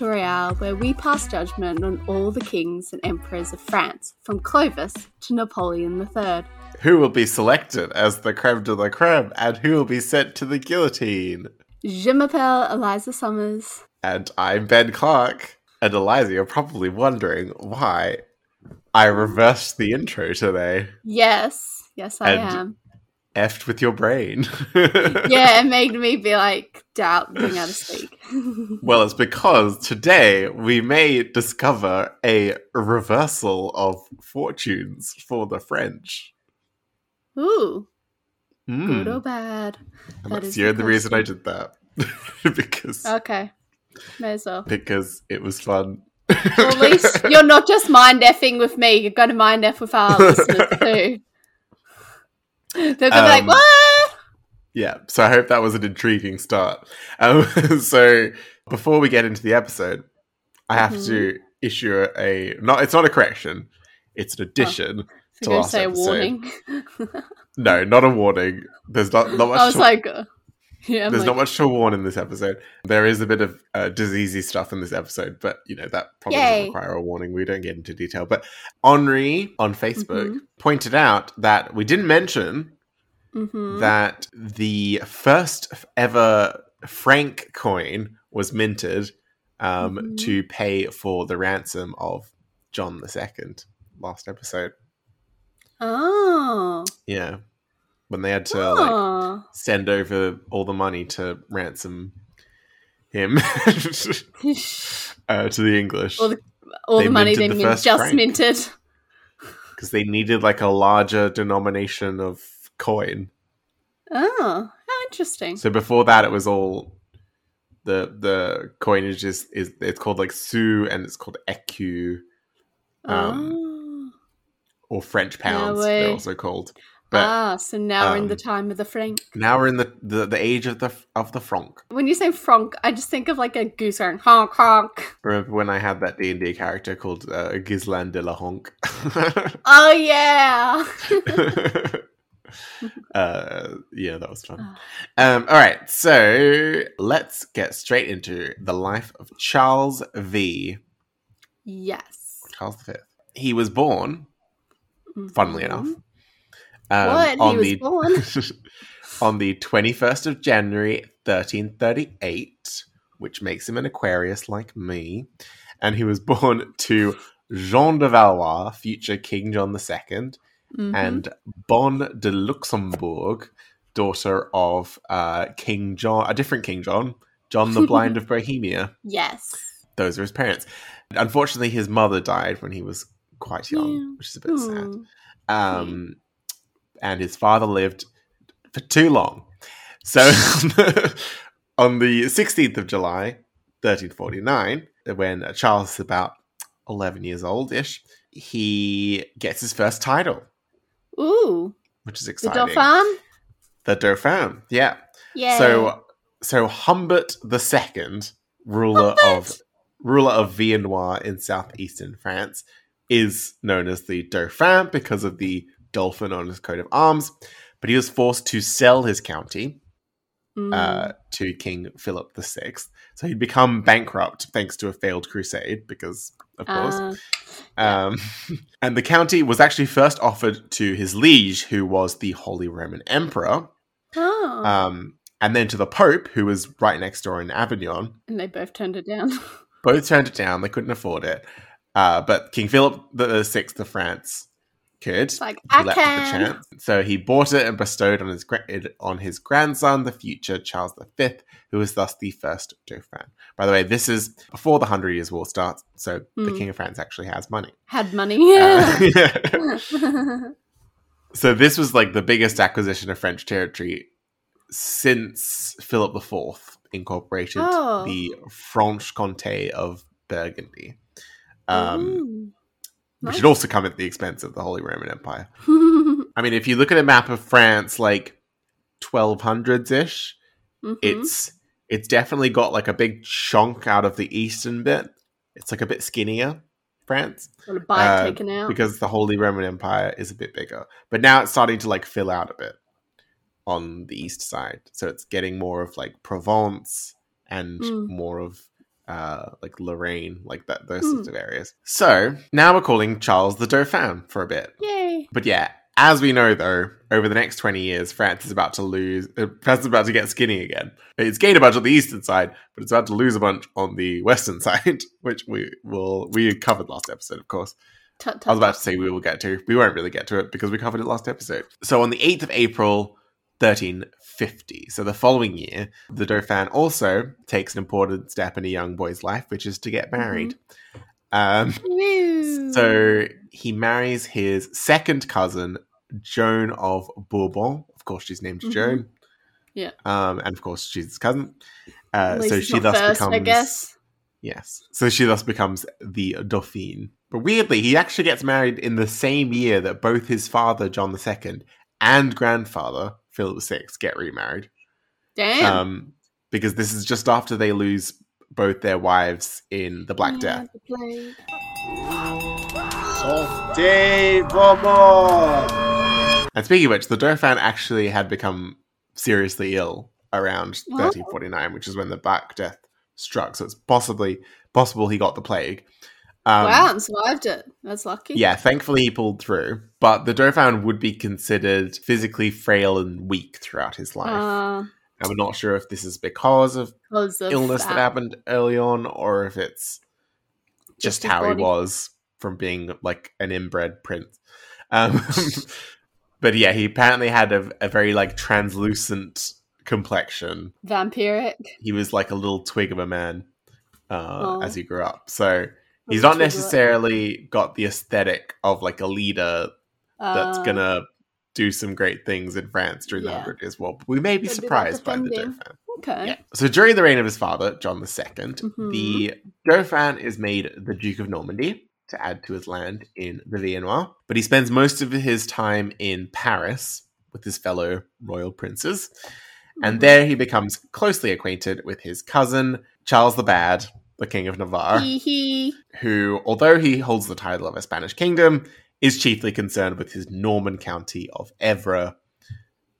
bonjour, and bienvenue to Battle Royale, where we pass judgment on all the kings and emperors of France, from Clovis to Napoleon III. Who will be selected as the creme de la creme, and who will be sent to the guillotine? Je m'appelle Eliza Summers. And I'm Ben Clark. And Eliza, you're probably wondering why I reversed the intro today. Yes, yes, I And- am. Effed with your brain. Yeah, it made me be like doubt being how to speak. Well, it's because today we may discover a reversal of fortunes for the French. Ooh, Mm. good or bad? And That that's the the only reason I did that. because Okay, may as well. because it was fun. Well, at least you're not just mind effing with me. You're going to mind eff with our listeners too. They're going be like, Um, "What?" Yeah, so I hope that was an intriguing start. Um, so before we get into the episode, I have Mm-hmm. to issue a not. It's not a correction. It's an addition. So you're to last say a warning. No, not a warning. There's not not much. I was to, like, uh, yeah, I'm there's like, not much to warn in this episode. There is a bit of uh, diseasey stuff in this episode, but you know that probably Yay. doesn't require a warning. We don't get into detail. But Henri on Facebook Mhm. pointed out that we didn't mention mhm. that the first ever franc coin was minted um, Mhm. to pay for the ransom of John II last episode. Oh. Yeah. When they had to like Oh. send over all the money to ransom him uh, to the English all the, all They the money they the min- just franc. minted. because they needed like a larger denomination of coin. Oh, how interesting. So before that, it was all the the coinage is is it's called like sou and it's called écu um, oh. or French pounds. Yeah, they're also called. But ah, so now we're in the um, time of the franc. now we're in the, the the age of the of the franc. When you say franc, I just think of like a goose going honk honk. Remember when I had that D and D character called uh, de la Honk? Oh yeah. uh, yeah, that was fun. Ah. Um, all right, so let's get straight into the life of Charles V. yes. Charles V. He was born, funnily Mhm. enough, um, What? He on was the born? on the twenty first of January, thirteen thirty eight, which makes him an Aquarius like me, and he was born to Jean de Valois, future King John II, Mhm. and Bonne de Luxembourg, daughter of uh, King John, a different King John, John the Blind of Bohemia. yes. Those are his parents. Unfortunately, his mother died when he was quite young, Yeah. which is a bit sad. Um, and his father lived for too long. So on the 16th of July, 1349, when Charles is about 11 years old ish, he gets his first title, Ooh, which is exciting. the. Dauphin. The Dauphin, yeah. Yeah. So, so Humbert II, ruler of ruler of Viennois in southeastern France, is known as the Dauphin because of the dolphin on his coat of arms. But he was forced to sell his county Mm. uh, to King Philip VI. So he'd become bankrupt thanks to a failed crusade, because of course. Ah, Um, and the county was actually first offered to his liege, who was the Holy Roman Emperor, oh. um, and then to the Pope, who was right next door in Avignon. and they both turned it down. Both turned it down; they couldn't afford it. Uh, but King Philip VI of France could. It's like He I can. the chance. So he bought it and bestowed on his on his grandson, the future Charles V, who was thus the first Dauphin. By the way, this is before the Hundred Years' War starts, so the Hmm. King of France actually has money. Had money. Uh, Yeah. so this was like the biggest acquisition of French territory since Philip IV incorporated Oh. the Franche-Comté of Burgundy, um, Which had also come at the expense of the Holy Roman Empire. I mean, if you look at a map of France, like 1200s ish, Mhm. it's it's definitely got like a big chunk out of the eastern bit. It's like a bit skinnier, France, uh, taken out. because the Holy Roman Empire is a bit bigger. But now it's starting to like fill out a bit on the east side, so it's getting more of like Provence and Mm. more of uh, like Lorraine, like that those Mm. sorts of areas. So now we're calling Charles the Dauphin for a bit. Yay. But yeah, as we know though, over the next 20 years, France is about to lose, uh, France is about to get skinny again. It's gained a bunch on the eastern side, but it's about to lose a bunch on the western side, which we will, we covered last episode, of course. Tut, tut, I was about to say we will get to. We won't really get to it because we covered it last episode. So on the 8th of April, 1350, so the following year, the Dauphin also takes an important step in a young boy's life, which is to get married. Um, Woo. so he marries his second cousin, Joan of Bourbon. Of course, she's named Mhm. Joan. Yeah. Um, and of course, she's his cousin. Uh, so she thus first, becomes. I guess. Yes. So she thus becomes the Dauphine. But weirdly, he actually gets married in the same year that both his father, John II, and grandfather, Philip VI, get remarried. Damn. Um, because this is just after they lose both their wives in the Black Yeah, Death. the plague. Sortez vos morts. And speaking of which, the Dauphin actually had become seriously ill around Oh. 1349, which is when the Black Death struck. So it's possibly possible he got the plague. Um, wow, and survived it. That's lucky. Yeah, thankfully he pulled through. But the Dauphin would be considered physically frail and weak throughout his life. Uh, and we're not sure if this is because of because of illness that happened early on or if it's just, Just how he was from being like an inbred prince. Um, but yeah, he apparently had a, a very like translucent complexion. Vampiric. He was like a little twig of a man uh, Oh. as he grew up. So he's not necessarily got the aesthetic of like a leader that's Uh, gonna do some great things in France during the yeah. Hundred Years' War. But we may be Could be, like, surprised by the. Dauphin. Okay. Yeah. So during the reign of his father, John II, Mhm. the Dauphin is made the Duke of Normandy to add to his land in the Viennois, but he spends most of his time in Paris with his fellow royal princes. And Mhm. there he becomes closely acquainted with his cousin, Charles the Bad, the King of Navarre, who, although he holds the title of a Spanish kingdom, is chiefly concerned with his Norman county of Évreux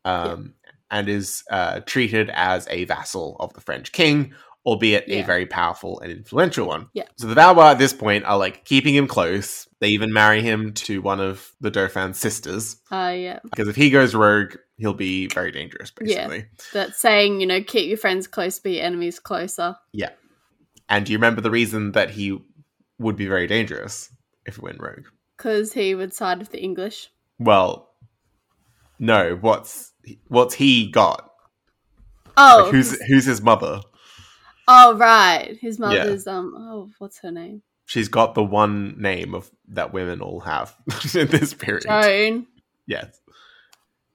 um, and is uh, treated as a vassal of the French king, albeit a very powerful and influential one. Yeah. So the Valois at this point are like keeping him close. They even marry him to one of the Dauphin's sisters Uh, yeah. because if he goes rogue, he'll be very dangerous, Yeah. basically. That's saying, you know, keep your friends close, be your enemies closer. And do you remember the reason that he would be very dangerous if he went rogue? Because he would side with the English. Well, no. What's what's he got? Oh, Like, who's who's his mother? oh, right. His mother's um. Oh, what's her name? She's got the one name of that women all have in this period. Joan. Yes.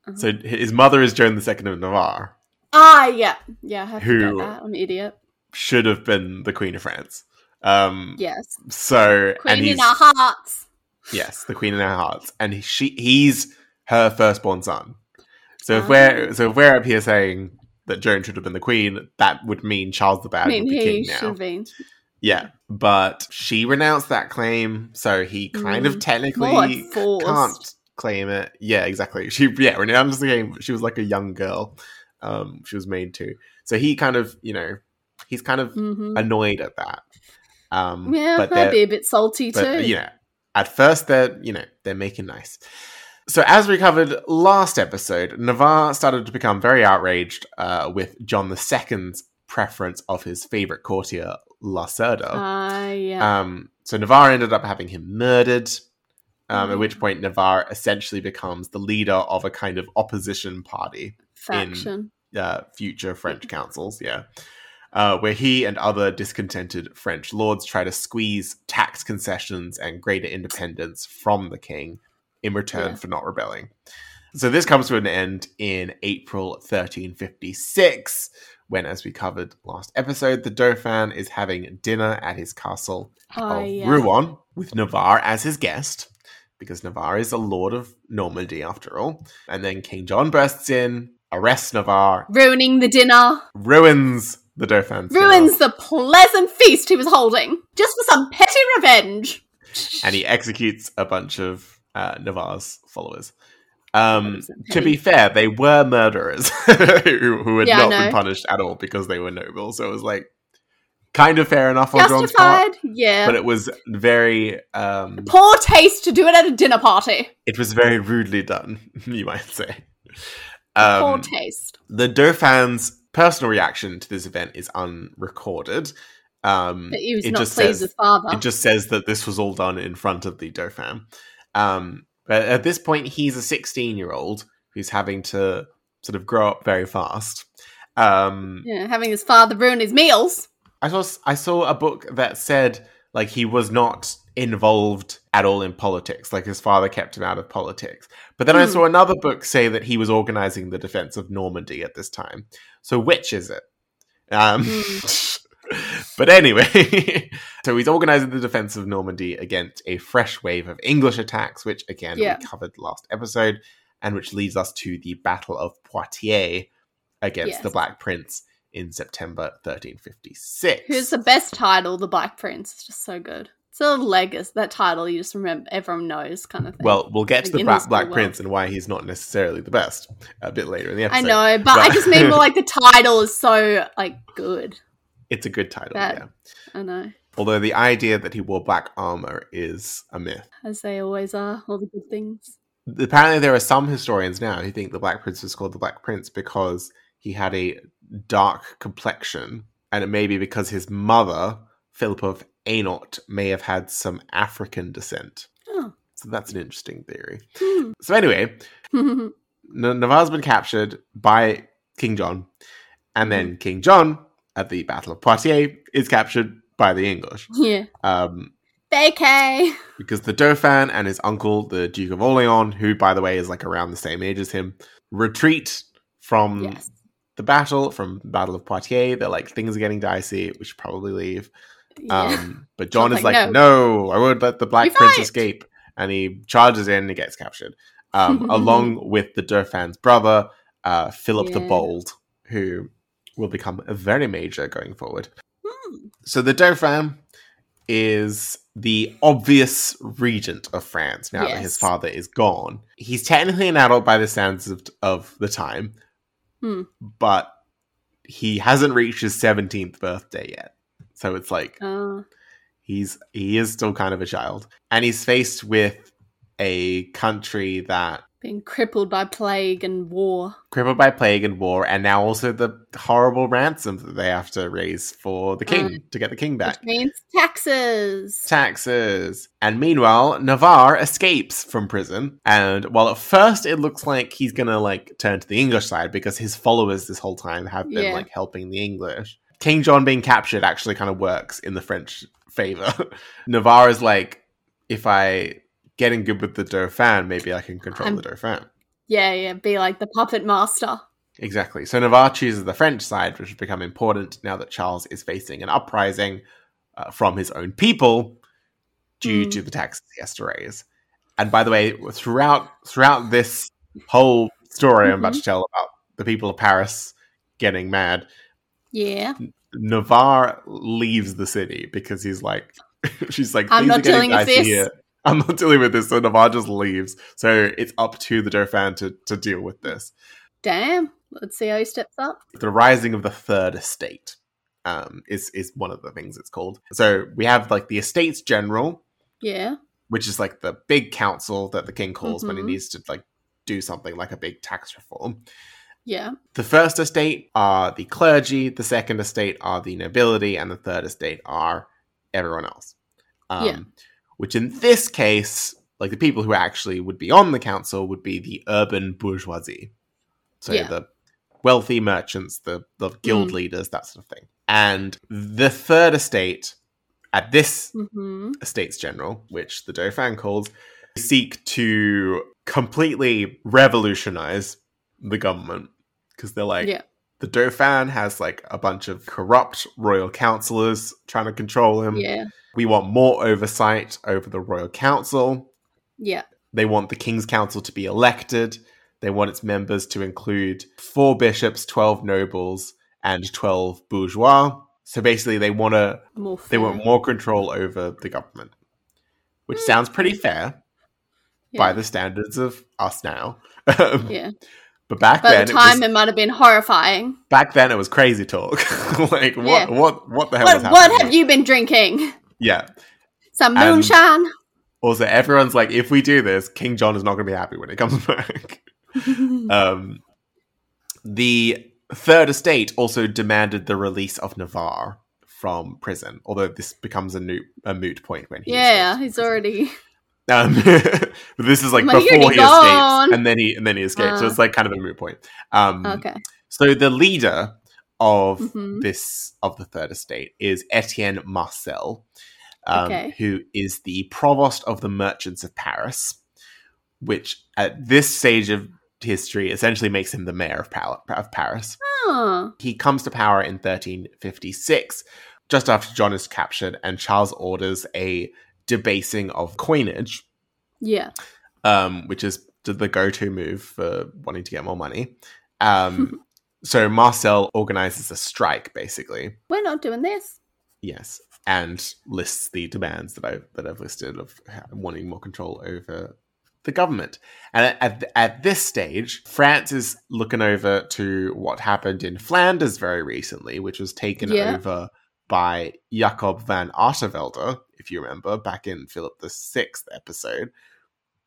Uh-huh. So his mother is Joan the Second of Navarre, Ah, yeah, yeah. I have Who-. I'm an idiot. Should have been the Queen of France. Um, Yes, So queen in our hearts. yes, the Queen in our hearts, and she he's her firstborn son. So if Ah. we're so if we're up here saying that Joan should have been the queen, that would mean Charles the Bad I mean, would be he king should now. Yeah, but she renounced that claim, so he kind of Mm. technically More can't claim it. Yeah, exactly. She yeah renounced the game. She was like a young girl. Um, she was made to. So he kind of you know he's kind of hmm annoyed at that. Um, Yeah, but I'd they're- be a bit salty but too. you know, at first they're you know they're making nice. So as we covered last episode, Navarre started to become very outraged uh, with John II's preference of his favorite courtier Lacerda. Ah, yeah. Um, so Navarre ended up having him murdered. Um, At Mhm. which point, Navarre essentially becomes the leader of a kind of opposition party Faction. uh, future French councils, yeah, uh, where he and other discontented French lords try to squeeze tax concessions and greater independence from the king in return Yeah. for not rebelling. So this comes to an end in April 1356, when, as we covered last episode, the Dauphin is having dinner at his castle Ah, of yeah. Rouen with Navarre as his guest, because Navarre is a lord of Normandy after all. And then King John bursts in, arrests Navarre, Ruining the dinner. ruins the Dauphin Ruins the pleasant feast he was holding. Just for some petty revenge. and he executes a bunch of uh, Navarre's followers. Um, to be fair, they were murderers who, who had Yeah, not been punished at all because they were noble. So it was like kind of fair enough on John's part, yeah. but it was very um, Poor taste to do it at a dinner party. it was very rudely done, you might say. Poor Um, taste. the Dauphin's personal reaction to this event is unrecorded. Um, he was it not just pleased says with father. it just says that this was all done in front of the Dauphin. Um, but at this point, he's a 16 year old who's having to sort of grow up very fast. Um, yeah, having his father ruin his meals. I saw I saw a book that said like he was not involved at all in politics. Like his father kept him out of politics. But then I Hmm. saw another book say that he was organizing the defense of Normandy at this time. So which is it? Um, but anyway, so he's organizing the defense of Normandy against a fresh wave of English attacks, which again Yeah. we covered last episode, and which leads us to the Battle of Poitiers against the Black Prince in September 1356. Who's the best title? The Black Prince. It's just so good. A legacy. That title you just remember, everyone knows, kind of thing. Well, we'll get to the Like, Black, Black Prince and why he's not necessarily the best a bit later in the episode. I know, but, I just mean more like the title is so like good. It's a good title, That- yeah. I know, Although the idea that he wore black armor is a myth. as they always are. All the good things. Apparently, there are some historians now who think the Black Prince was called the Black Prince because he had a dark complexion, and it may be because his mother, Philippa of Hainaut, may have had some African descent. Oh. So that's an interesting theory. Hmm. So anyway, N- Navarre's been captured by King John, and then King John at the Battle of Poitiers is captured by the English. yeah, Um, vacay. because the Dauphin and his uncle, the Duke of Orleans, who by the way is like around the same age as him, retreat from Yes. the battle, from Battle of Poitiers. They're like things are getting dicey. We should probably leave. Yeah. Um, but John John's is like, like, no. I won't let the Black We Prince fight." escape, and he charges in and gets captured, um, along with the Dauphin's brother, uh, Philip the Bold, who will become very major going forward. Hmm. So the Dauphin is the obvious regent of France now that his father is gone. He's technically an adult by the standards of, of the time, Hmm. but he hasn't reached his 17th birthday yet. So it's like Uh, he's he is still kind of a child and he's faced with a country that being crippled by plague and war. crippled by plague and war and now also the horrible ransom that they have to raise for the king Um, to get the king back Which means taxes. taxes. And meanwhile, Navarre escapes from prison. And while at first it looks like he's gonna like turn to the English side because his followers this whole time have been Yeah. like helping the English, King John being captured actually kind of works in the French favor. Navarre is like, if I get in good with the Dauphin, maybe I can control the Dauphin. Yeah, yeah, be like the puppet master. Exactly. So Navarre chooses the French side, which has become important now that Charles is facing an uprising uh, from his own people due Mm. to the taxes he has to raise. And by the way, throughout throughout this whole story I'm about Mhm. to tell about the people of Paris getting mad, Yeah. Navarre leaves the city because he's like, she's like, I'm not dealing with this." here. I'm not dealing with this. So Navarre just leaves. So it's up to the Dauphin to, to deal with this. Damn. Let's see how he steps up. the rising of the third estate um, is is one of the things it's called. So we have like the Estates General, Yeah. which is like the big council that the king calls when he Mhm. needs to like do something like a big tax reform. Yeah. The first estate are the clergy, the second estate are the nobility, and the third estate are everyone else. Um, Yeah. Which in this case, like the people who actually would be on the council would be the urban bourgeoisie. So Yeah. the wealthy merchants, the, the guild Mm. leaders, that sort of thing. And the third estate, at this hmm Estates General, which the Dauphin calls, seek to completely revolutionize the government because they're like yeah. the Dauphin has like a bunch of corrupt royal councillors trying to control him. Yeah. We want more oversight over the royal council. Yeah. They want the King's Council to be elected. They want its members to include four bishops, 12 nobles, and 12 bourgeois. So basically, they want to they want more control over the government, which Mm. sounds pretty fair. by the standards of us now. Yeah. But back By then, the time, it it, might have been horrifying. back then it was crazy talk. like what? Yeah. What? What the hell What, what have you been drinking? Yeah. Some And- moonshine? Also, everyone's like, if we do this, King John is not going to be happy when it comes back. um, the Third Estate also demanded the release of Navarre from prison, although this becomes a, new, a moot point when he yeah, he's already. Um, but this is like before he escapes, and then he and then he escapes. so Uh. it's like kind of a moot point. Um, Okay. So the leader of Mhm. this of the Third Estate is Etienne Marcel, um, Okay. who is the provost of the merchants of Paris, which at this stage of history essentially makes him the mayor of, Pal- of Paris. Oh, He comes to power in 1356, just after John is captured, and Charles orders a debasing of coinage yeah. um, which is the- the go-to move for wanting to get more money. Um, so Marcel organizes a strike, basically. We're not doing this. Yes, and lists the demands that I that I've listed of wanting more control over the government. And at, at this stage, France is looking over to what happened in Flanders very recently, which was taken Yeah. over by Jacob van Artevelde, if you remember, back in Philip the Sixth episode.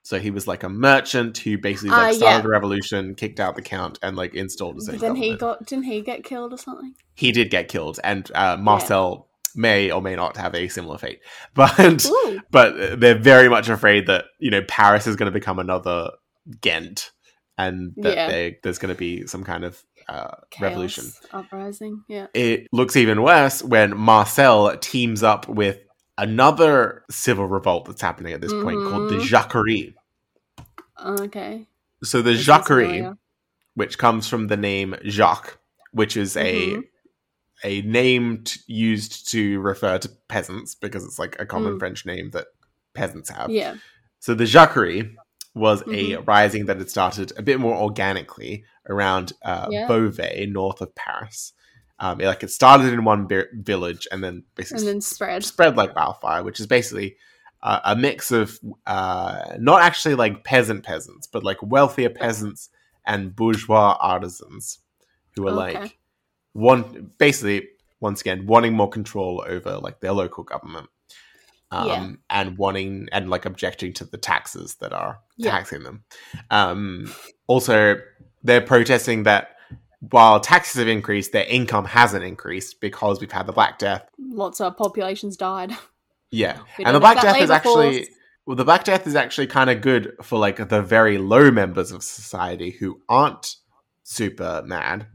So he was like a merchant who basically like Ah, started yeah. a revolution, kicked out the count, and like installed his own then he got didn't he get killed or something? he did get killed, and uh, Marcel may or may not have a similar fate. But Ooh. but they're very much afraid that you know Paris is going to become another Ghent, and that Yeah. they, there's going to be some kind of uh, revolution. Uprising. Yeah. It looks even worse when Marcel teams up with another civil revolt that's happening at this point called the Mhm. Jacquerie. Okay. So the This Jacquerie, which comes from the name Jacques, which is a Mhm. a name t- used to refer to peasants because it's like a common Mm. French name that peasants have. Yeah. So the Jacquerie was a Mhm. rising that had started a bit more organically around uh, Yeah. Beauvais, north of Paris. Um, it, like it started in one bi- village and then basically And then spread. spread like wildfire, which is basically uh, a mix of uh, not actually like peasant peasants, but like wealthier peasants and bourgeois artisans who are Okay. like one basically once again wanting more control over like their local government. Um, Yeah. and wanting and like objecting to the taxes that are Yeah. taxing them. Um, also, they're protesting that while taxes have increased, their income hasn't increased because we've had the Black Death Lots of populations died. yeah, We and the Black Death is actually force. well, the Black Death is actually kind of good for like the very low members of society who aren't super mad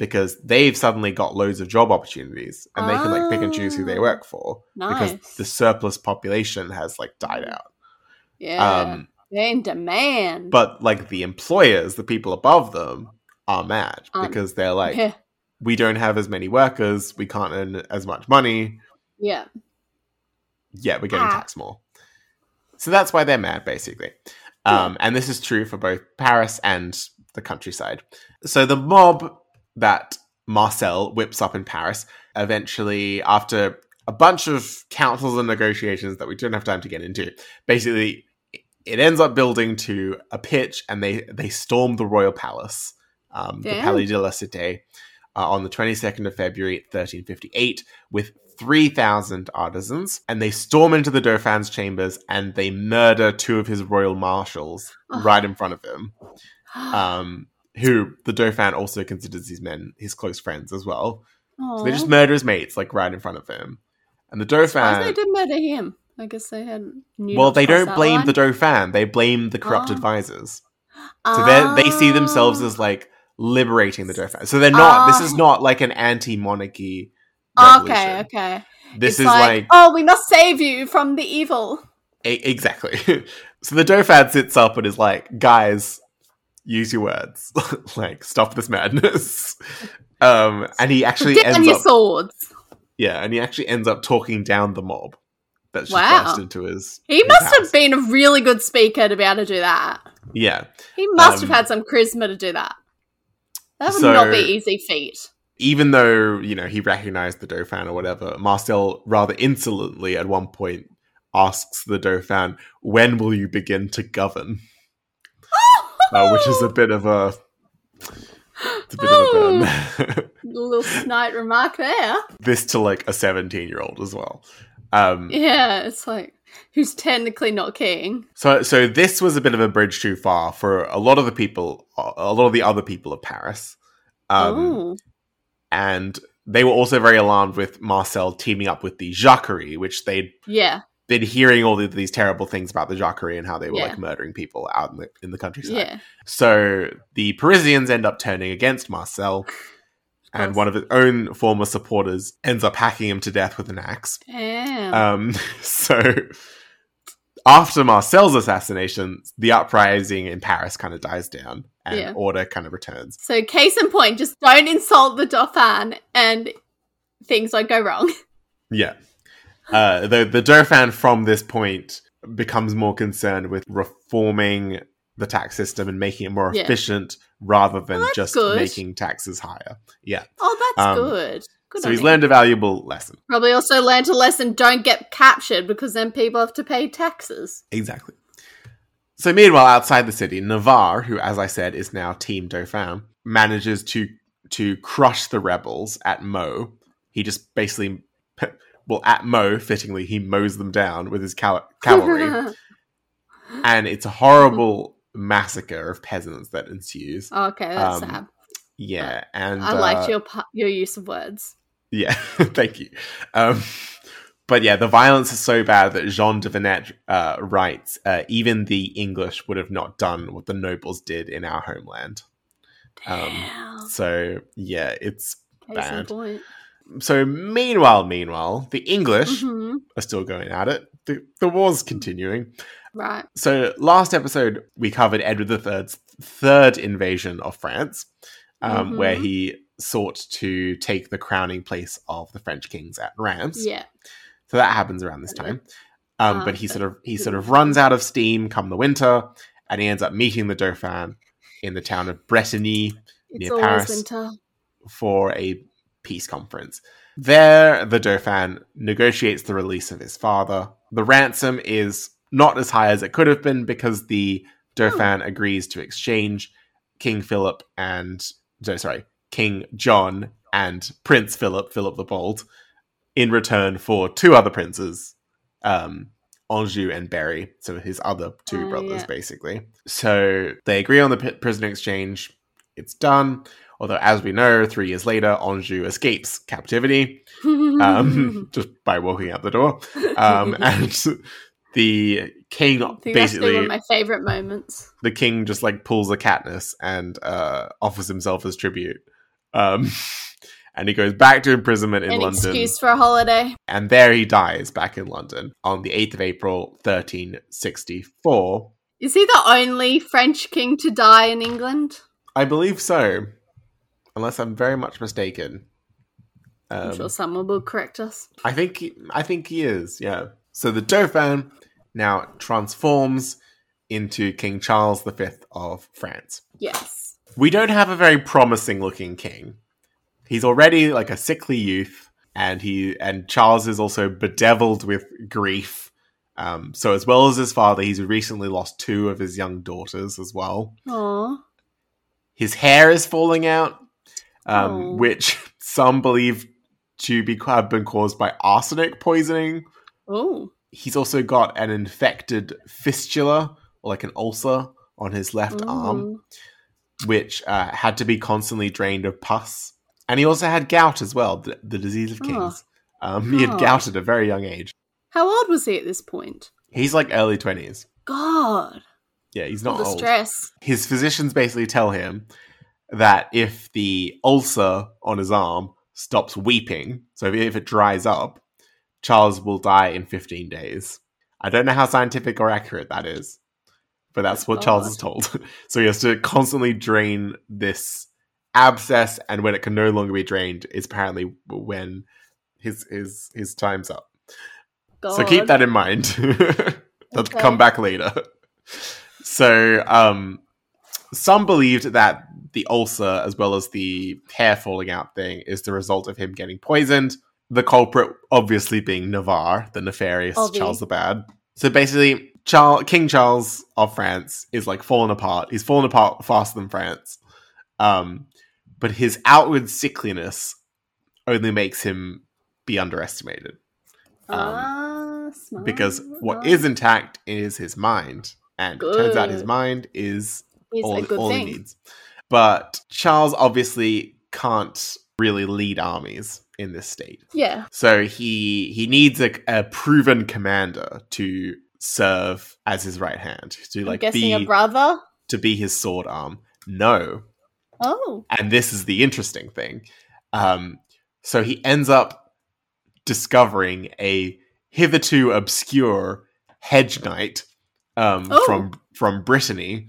because they've suddenly got loads of job opportunities and they can like pick and choose who they Ah, work for because the surplus population has like died out. yeah. Um, They're in demand. but like the employers, the people above them, are mad Um, because they're like, yeah. we don't have as many workers, we can't earn as much money. yeah. yeah, we're getting Ah. taxed more. So that's why they're mad, basically. Um, And this is true for both Paris and the countryside. So the mob that Marcel whips up in Paris eventually, after a bunch of councils and negotiations that we don't have time to get into, basically it ends up building to a pitch and they, they storm the royal palace, um, the Palais de la Cité, uh, on the 22nd of February 1358 with 3,000 artisans, and they storm into the Dauphin's chambers and they murder two of his royal marshals Oh. right in front of him. Um, who the Dauphin also considers these men his close friends as well. So they just murder his mates, like right in front of him. And the Dauphin. they did murder him. I guess they had. well, they don't blame line. the Dauphin, they blame the corrupt Oh. advisors. So they they see themselves Ah. as like liberating the Dauphin. So they're not. this is Ah. not like an anti-monarchy. Okay, revolution. okay. This It's is like oh, we must save you from the evil. Exactly. so the Dauphin sits up and is like, guys, use your words. like, stop this madness. Um, and he actually Get ends your up, swords. yeah, and he actually ends up talking down the mob that's just Wow. into his. He his must house. have been a really good speaker to be able to do that. Yeah. He must Um, have had some charisma to do that. That would So- not be easy feat. Even though, you know, he recognized the Dauphin or whatever, Marcel rather insolently at one point asks the Dauphin, "When will you begin to govern?" Uh, which is a bit of a, it's a bit of a burn. little snide remark there. this to like a seventeen-year-old as well. Um, Yeah, it's like who's technically not king. So, so this was a bit of a bridge too far for a lot of the people, a lot of the other people of Paris, um, oh, and they were also very alarmed with Marcel teaming up with the Jacquerie, which they'd yeah, been hearing all of these terrible things about the Jacquerie and how they were Yeah. like murdering people out in the in the countryside. yeah. So the Parisians end up turning against Marcel, and one of his own former supporters ends up hacking him to death with an axe. Damn. Um, so after Marcel's assassination, the uprising in Paris kind of dies down and Yeah. order kind of returns. so case in point, just don't insult the Dauphin, and things won't go wrong. Yeah. Uh, the, the Dauphin from this point becomes more concerned with reforming the tax system and making it more Yeah. efficient rather than just good. making taxes higher. Yeah. Oh, that's Um, good. Good so he's him. learned a valuable lesson. Probably also learned a lesson: don't get captured because then people have to pay taxes. Exactly. So meanwhile, outside the city, Navarre, who, as I said, is now Team Dauphin, manages to to crush the rebels at Meaux. He just basically, well, at Meaux, fittingly, he mows them down with his cal- cavalry, and it's a horrible massacre of peasants that ensues. okay, that's Um, sad. Yeah, and I liked uh, your your use of words. Yeah, thank you. Um, but yeah, the violence is so bad that Jean de Venette uh, writes, uh, even the English would have not done what the nobles did in our homeland. Um, so yeah, it's Case bad. So. Meanwhile, meanwhile, the English Mhm. are still going at it. The, the war's continuing. Right. So last episode we covered Edward III's third invasion of France, um, Mhm. where he sought to take the crowning place of the French kings at Reims. Yeah. So that happens around this time. Um, Ah, but he sort of he sort of runs out of steam come the winter, and he ends up meeting the Dauphin in the town of Bretigny It's Near Paris. winter. for a peace conference. There, the Dauphin negotiates the release of his father. The ransom is not as high as it could have been because the Dauphin agrees to exchange King Philip and no, sorry, King John and Prince Philip, Philip the Bold, in return for two other princes, um, Anjou and Berry, so his other two Oh, brothers, yeah. basically. So they agree on the p- prisoner exchange. It's done. Although, as we know, three years later, Anjou escapes captivity um, just by walking out the door. Um, and the king that's one of my favorite moments. the king just like pulls a Katniss and uh, offers himself as tribute. Um, and he goes back to imprisonment in An London. excuse for a holiday. And there he dies back in London on the 8th of April, 1364. Is he the only French king to die in England? I believe so, unless I'm very much mistaken. I'm Um, sure someone will correct us. I think he- I think he is. Yeah. So the Dauphin now transforms into King Charles V of France. Yes. We don't have a very promising looking king. He's already like a sickly youth, and he and Charles is also bedeviled with grief. Um, so as well as his father, he's recently lost two of his young daughters as well. Aw. His hair is falling out, um, Oh. which some believe to be have been caused by arsenic poisoning. Oh. He's also got an infected fistula, or like an ulcer, on his left arm, which uh, had to be constantly drained of pus. And he also had gout as well, the, the disease of Oh. kings. Um, he had Oh. gout at a very young age. How old was he at this point? He's like early 20s. God. Yeah, he's All not the old. stress. His physicians basically tell him that if the ulcer on his arm stops weeping, so if- it dries up, Charles will die in 15 days. I don't know how scientific or accurate that is, but that's what Charles is told. so he has to constantly drain this abscess, and when it can no longer be drained, is apparently when his his his time's up. God. So keep that in mind. That'll Okay. come back later. So, um, some believed that the ulcer, as well as the hair falling out thing, is the result of him getting poisoned. The culprit, obviously, being Navarre, the nefarious Obvi. Charles the Bad. So basically, Charles, King Charles of France is like falling apart. He's fallen apart faster than France. Um, but his outward sickliness only makes him be underestimated. ah. Um, because what is intact is his mind, and it turns out his mind is is all, all he needs. But Charles obviously can't really lead armies in this state, Yeah. so he he needs a, a proven commander to serve as his right hand to I'm like guessing be a brother. to be his sword arm. No, Oh. and this is the interesting thing. Um, so he ends up discovering a hitherto obscure hedge knight um, Oh. from from Brittany,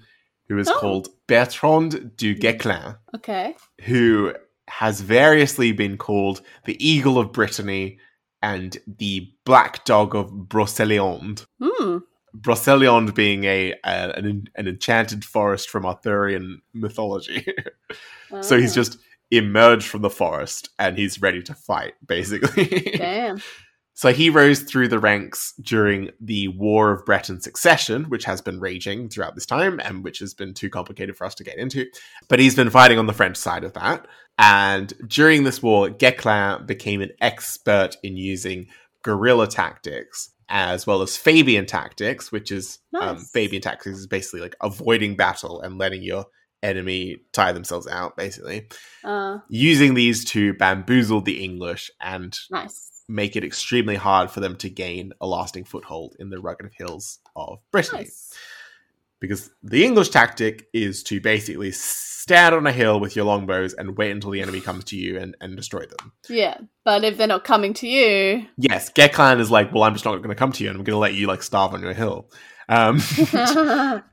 who is Oh. called Bertrand du Guesclin, Okay. who has variously been called the Eagle of Brittany and the Black Dog of Broceliande. Hmm. Broceliande being a, a an, an enchanted forest from Arthurian mythology. So he's Ah, just emerged from the forest and he's ready to fight, basically. Damn. So he rose through the ranks during the War of Breton Succession, which has been raging throughout this time and which has been too complicated for us to get into. But he's been fighting on the French side of that. And during this war, Guesclin became an expert in using guerrilla tactics as well as Fabian tactics, which is um, Fabian tactics is basically like avoiding battle and letting your enemy tie themselves out, basically. Uh, Using these to bamboozle the English and nice. Make it extremely hard for them to gain a lasting foothold in the rugged hills of Brittany. Nice. Because the English tactic is to basically stand on a hill with your longbows and wait until the enemy comes to you and, and destroy them. Yeah, but if they're not coming to you, Yes, Guesclin is like, well, I'm just not going to come to you and I'm going to let you like starve on your hill. Um,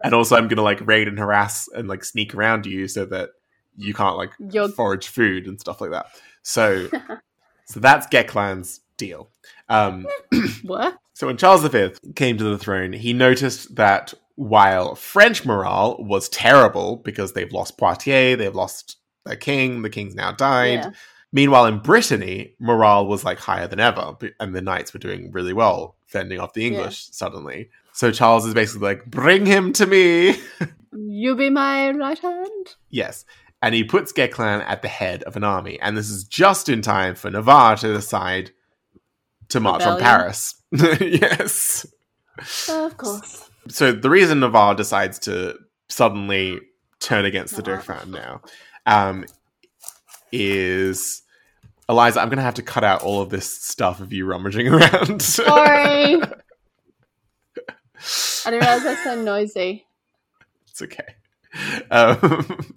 and also, I'm going to like raid and harass and like sneak around you so that you can't like you're forage food and stuff like that. So, so that's Guesclin's deal. Um, what? so when Charles V came to the throne, he noticed that while French morale was terrible because they've lost Poitiers, they've lost their king, the king's now died. Yeah. Meanwhile, in Brittany, morale was like higher than ever, and the knights were doing really well, fending off the English suddenly. So Charles is basically like, "Bring him to me." You be my right hand. yes, and he puts Guesclin at the head of an army, and this is just in time for Navarre to decide to march on Paris. yes. of course. So the reason Navarre decides to suddenly turn against the Navarre. Dauphin now um, is Eliza. I'm going to have to cut out all of this stuff of you rummaging around. Sorry. I didn't realize that's so noisy. it's okay. Um,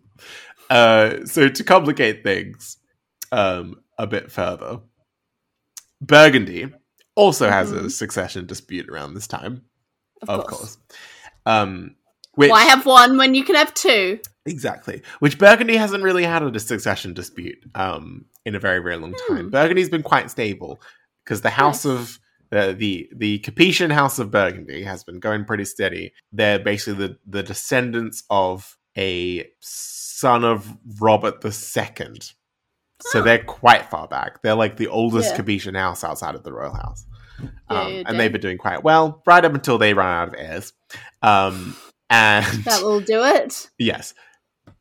uh, so to complicate things um, a bit further, Burgundy also has a Mhm. succession dispute around this time. Of, Of, course. course. Um, which, Why have one when you can have two? Exactly. Which Burgundy hasn't really had a succession dispute um, in a very, very long time. Hmm. Burgundy's been quite stable because the House Nice. of uh, the the Capetian House of Burgundy has been going pretty steady. They're basically the, the descendants of a son of Robert II. So they're quite far back. They're like the oldest Yeah. House outside of the royal house. Yeah, Um, yeah, and they've been doing quite well right up until they run out of heirs. Um, and That will do it. Yes.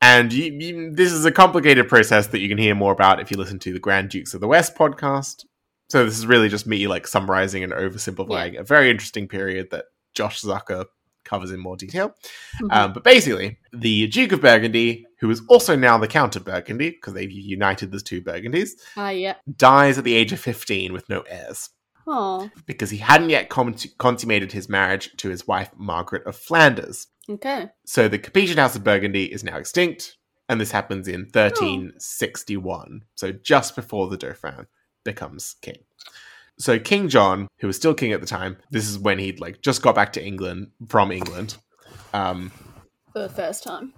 And you, you, this is a complicated process that you can hear more about if you listen to the Grand Dukes of the West podcast. So this is really just me like summarizing and oversimplifying a very interesting period that Josh Zucker covers in more detail. Mhm. Um, but basically, the Duke of Burgundy, who is also now the Count of Burgundy, because they've united the two Burgundies, Ah, yeah. dies at the age of 15 with no heirs Oh, because he hadn't yet con- consummated his marriage to his wife Margaret of Flanders. okay. So the Capetian House of Burgundy is now extinct, and this happens in 1361, so just before the Dauphin becomes king. So King John, who was still king at the time, this is when he'd like just got back to England from England. Um, For the first time.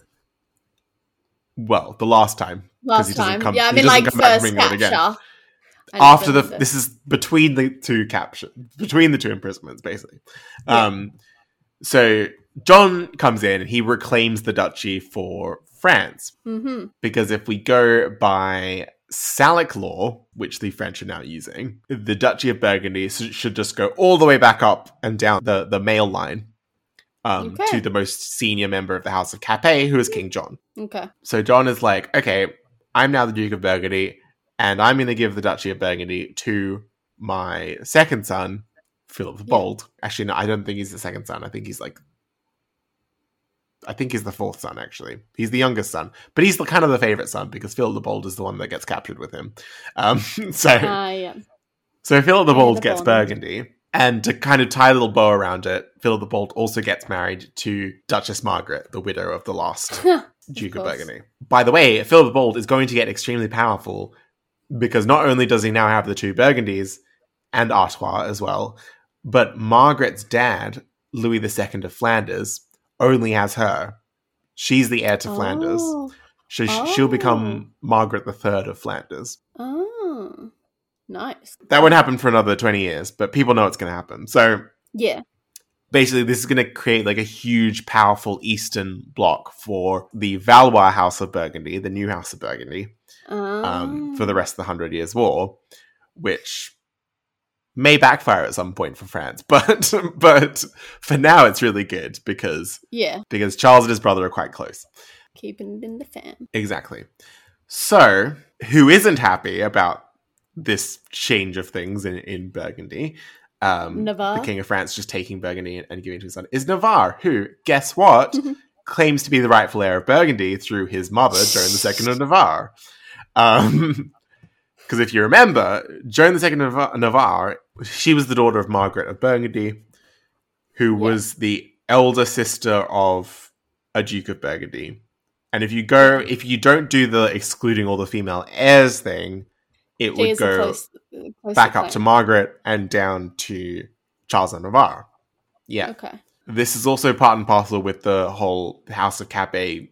well, the last time. Last time. come- yeah, I mean, like, first capture. After the remember. this is between the two capture between the two imprisonments, basically. Yeah. Um, so John comes in and he reclaims the duchy for France. Mhm. because if we go by Salic law, which the French are now using, the Duchy of Burgundy should just go all the way back up and down the, the male line um, Okay. to the most senior member of the House of Capet, who is King John. Okay. So John is like, okay, I'm now the Duke of Burgundy, and I'm going to give the Duchy of Burgundy to my second son, Philip the Yeah. Bold. Actually, no, I don't think he's the second son. I think he's like, I think he's the fourth son. Actually, he's the youngest son, but he's the kind of the favorite son because Philip the Bold is the one that gets captured with him. Um, so, Ah, yeah. so Philip the Bold the gets Bond. Burgundy. And to kind of tie a little bow around it, Philip the Bold also gets married to Duchess Margaret, the widow of the last Duke of, course. Burgundy. By the way, Philip the Bold is going to get extremely powerful because not only does he now have the two Burgundies and Artois as well, but Margaret's dad, Louis II of Flanders, only has her. She's the heir to Flanders. Oh. So sh- she'll become Margaret III of Flanders. Oh. Nice. That won't happen for another 20 years, but people know it's going to happen. So Yeah. basically this is going to create like a huge powerful eastern bloc for the valois house of burgundy the new house of burgundy um, for the rest of the hundred years war which may backfire at some point for france but but for now it's really good because Yeah. because charles and his brother are quite close Keeping it in the fam. exactly so who isn't happy about this change of things in, in burgundy um, Navarre. the king of France just taking Burgundy and, and giving it to his son, is Navarre, who, guess what, claims to be the rightful heir of Burgundy through his mother, Joan II of Navarre. Um, because if you remember, Joan II of Navarre, she was the daughter of Margaret of Burgundy, who Yeah. was the elder sister of a Duke of Burgundy. And if you go, if you don't do the excluding all the female heirs thing, it She would go close, close back up to. Margaret and down to Charles of Navarre. Yeah. Okay. This is also part and parcel with the whole House of Capet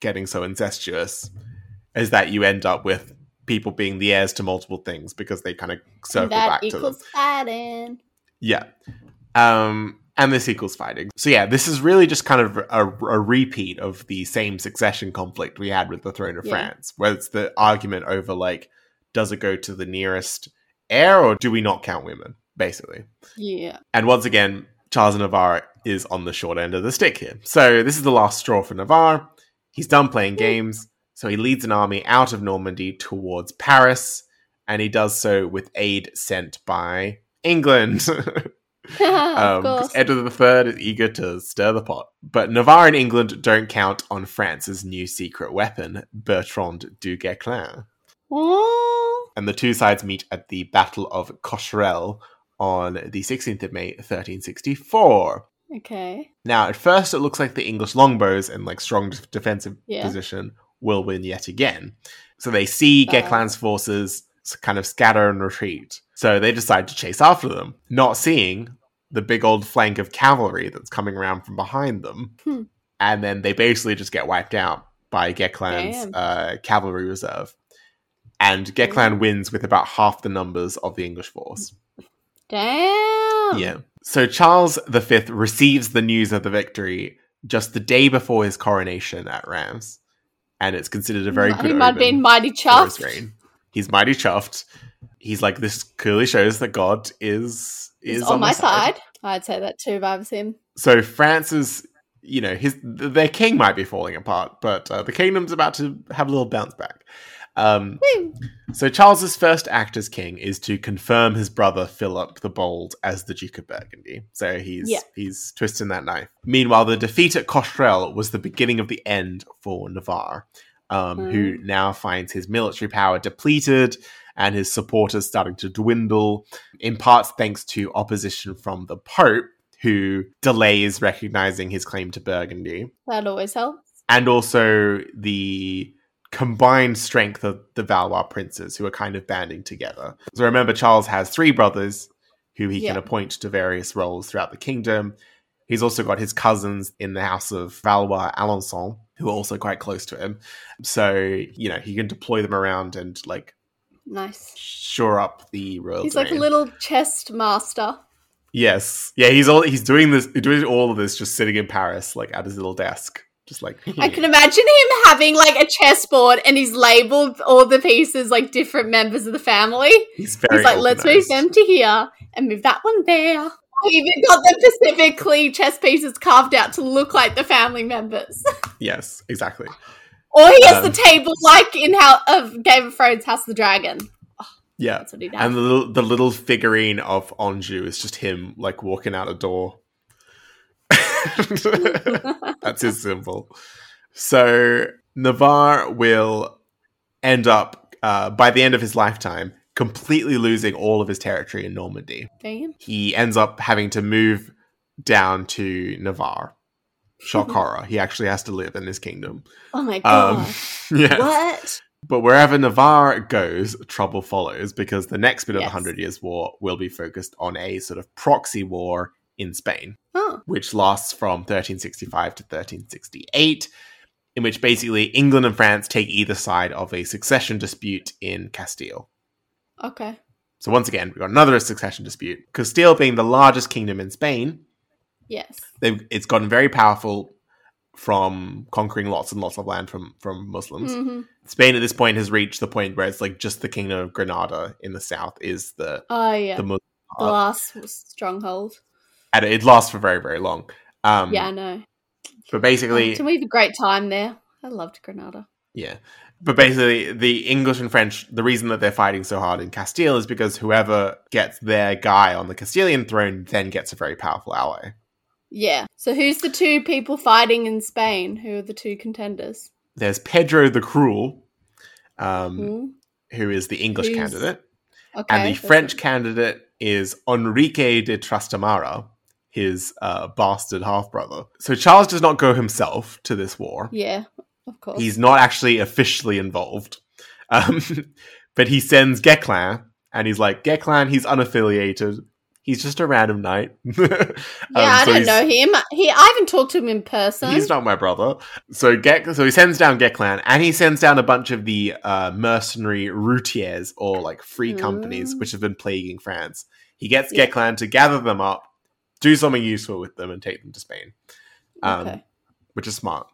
getting so incestuous, is that you end up with people being the heirs to multiple things because they kind of circle that back to them. equals fighting. Yeah. Um, and this equals fighting. So yeah, this is really just kind of a, a repeat of the same succession conflict we had with the throne of Yeah. France, where it's the argument over like, does it go to the nearest heir or do we not count women, basically. Yeah. And once again, Charles of Navarre is on the short end of the stick here. So this is the last straw for Navarre. He's done playing games, so he leads an army out of Normandy towards Paris, and he does so with aid sent by England. of Um. Edward III is eager to stir the pot. But Navarre and England don't count on France's new secret weapon, Bertrand du Guesclin. And the two sides meet at the Battle of Cocherel on the 16th of May, 1364. Okay. Now, at first, it looks like the English longbows in like strong defensive Yeah. position will win yet again. So they see Guesclin's forces kind of scatter and retreat. So they decide to chase after them, not seeing the big old flank of cavalry that's coming around from behind them. Hmm. And then they basically just get wiped out by Damn. uh, cavalry reserve. And Guesclin wins with about half the numbers of the English force. Damn. Yeah. So Charles V receives the news of the victory just the day before his coronation at Rheims, and it's considered a very he good might been mighty chuffed. He's mighty chuffed. He's like, this clearly shows that God is is He's on, my side. I'd say that too if I was him. So France's, you know, his their king might be falling apart, but uh, the kingdom's about to have a little bounce back. Um, so Charles's first act as king is to confirm his brother Philip the Bold as the Duke of Burgundy. So he's Yeah. he's twisting that knife. Meanwhile, the defeat at Cocherel was the beginning of the end for Navarre, um, who now finds his military power depleted and his supporters starting to dwindle, in part thanks to opposition from the Pope, who delays recognizing his claim to Burgundy That always helps. and also the combined strength of the Valois princes who are kind of banding together. So remember, Charles has three brothers who he can appoint to various roles throughout the kingdom. He's also got his cousins in the house of Valois Alençon, who are also quite close to him. So, you know, he can deploy them around and like Nice. shore up the royal He's like a little chest master. Yes. Yeah, he's all he's doing this doing all of this just sitting in Paris, like at his little desk. Just like I can imagine him having like a chessboard and he's labeled all the pieces like different members of the family. he's very he's like, let's move them to here and move that one there. He even got them specifically chess pieces carved out to look like the family members. Yes, exactly. or he has Um, the table like in how of Game of Thrones House of the Dragon. Yeah. That's what he does. And the little, the little figurine of Anjou is just him like walking out a door. That's his symbol. So Navarre will end up uh, by the end of his lifetime completely losing all of his territory in Normandy. Damn. He ends up having to move down to Navarre. Shock horror. He actually has to live in this kingdom. Oh my god. Um, yeah. what? But wherever Navarre goes, trouble follows because the next bit of Yes. the Hundred Years' War will be focused on a sort of proxy war in Spain, Oh. which lasts from 1365 to 1368, in which basically England and France take either side of a succession dispute in Castile. Okay. So once again, we've got another succession dispute. Castile being the largest kingdom in Spain, Yes. they've, it's gotten very powerful from conquering lots and lots of land from, from Muslims. hmm Spain at this point has reached the point where it's like just the kingdom of Granada in the south is the Oh yeah. the The, Muslim part. last stronghold. And it lasts for very very long. Um, yeah, I know. but basically, Oh, we have a great time there. I loved Granada. yeah, but basically, the English and French. The reason that they're fighting so hard in Castile is because whoever gets their guy on the Castilian throne then gets a very powerful ally. Yeah. So who's the two people fighting in Spain? Who are the two contenders? There's Pedro the Cruel, um, Hmm? who is the English Who's- candidate, Okay. and the French it. candidate is Enrique de Trastamara, his uh, bastard half brother. So Charles does not go himself to this war. Yeah, of course. He's not actually officially involved, um, but he sends Guesclin, and he's like, Guesclin, he's unaffiliated. He's just a random knight. yeah, I don't know him. He, I haven't talked to him in person. He's not my brother. So Gek, so he sends down Guesclin, and he sends down a bunch of the uh, mercenary routiers or like free companies Mm. which have been plaguing France. He gets Yeah. Guesclin to gather them up, do something useful with them, and take them to Spain, um, okay. which is smart.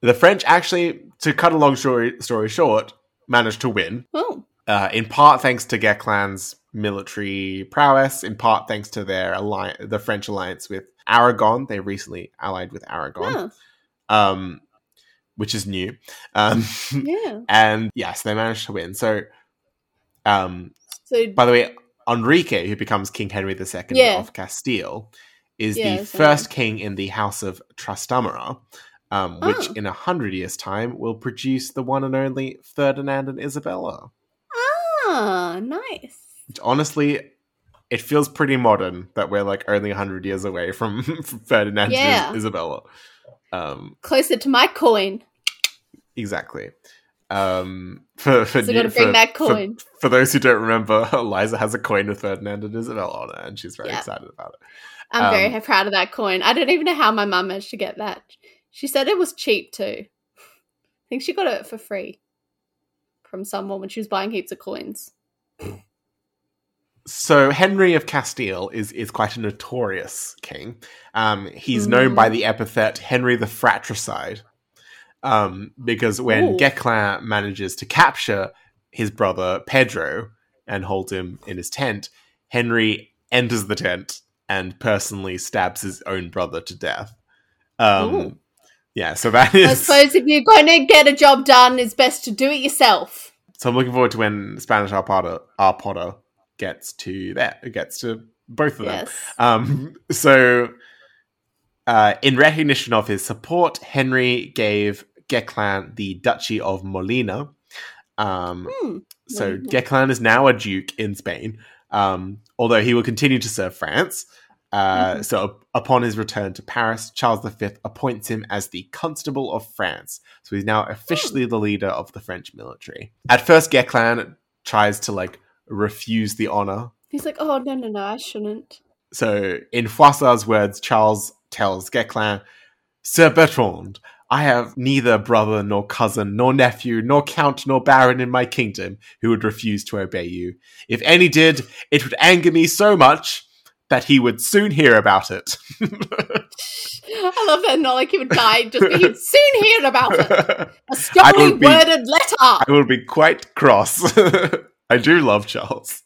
The French actually, to cut a long story story short, managed to win. Oh, Uh, in part thanks to Guesclin's military prowess, in part thanks to their alliance, the French alliance with Aragon. They recently allied with Aragon um, which is new. Um, yeah. and yes, they managed to win. So, um, So by the way, Enrique, who becomes King Henry II Yeah. of Castile, is Yeah, the first king in the House of Trastamara, um, which Oh. in a hundred years' time will produce the one and only Ferdinand and Isabella. ah, nice. Which honestly, it feels pretty modern that we're like only a hundred years away from, from Ferdinand Yeah. and Isabella. Um, Closer to my coin. Exactly. Um, for for, So new- for- for-. For, those who don't remember, Eliza has a coin with Ferdinand and Isabel on it, and she's very Yeah. excited about it. I'm Um, very proud of that coin. I don't even know how my mum managed to get that. She said it was cheap too. I think she got it for free from someone when she was buying heaps of coins. So Henry of Castile is is quite a notorious king. Um, he's known Mm. by the epithet Henry the Fratricide, um, because when Ooh. Manages to capture his brother Pedro and hold him in his tent, Henry enters the tent and personally stabs his own brother to death. Um, yeah, so that is. I suppose if you're going to get a job done, it's best to do it yourself. So I'm looking forward to when Spanish Arpada, Arpada gets to that, It gets to both of them. Yes. Um, so, uh, in recognition of his support, Henry gave Guesclin the Duchy of Molina. Um, Hmm. so. Guesclin is now a duke in Spain, um, although he will continue to serve France. Uh, Mhm. So, upon his return to Paris, Charles V appoints him as the Constable of France. So he's now officially the leader of the French military. At first, Guesclin tries to like refuse the honor He's like, oh, no, no, no, I shouldn't. so, in Froissart's words, Charles tells Guesclin, Sir Bertrand, I have neither brother nor cousin nor nephew nor count nor baron in my kingdom who would refuse to obey you. If any did, it would anger me so much that he would soon hear about it. I love that. Not like he would die, just he'd soon hear about it. A strongly be- worded letter. I will be quite cross. I do love Charles.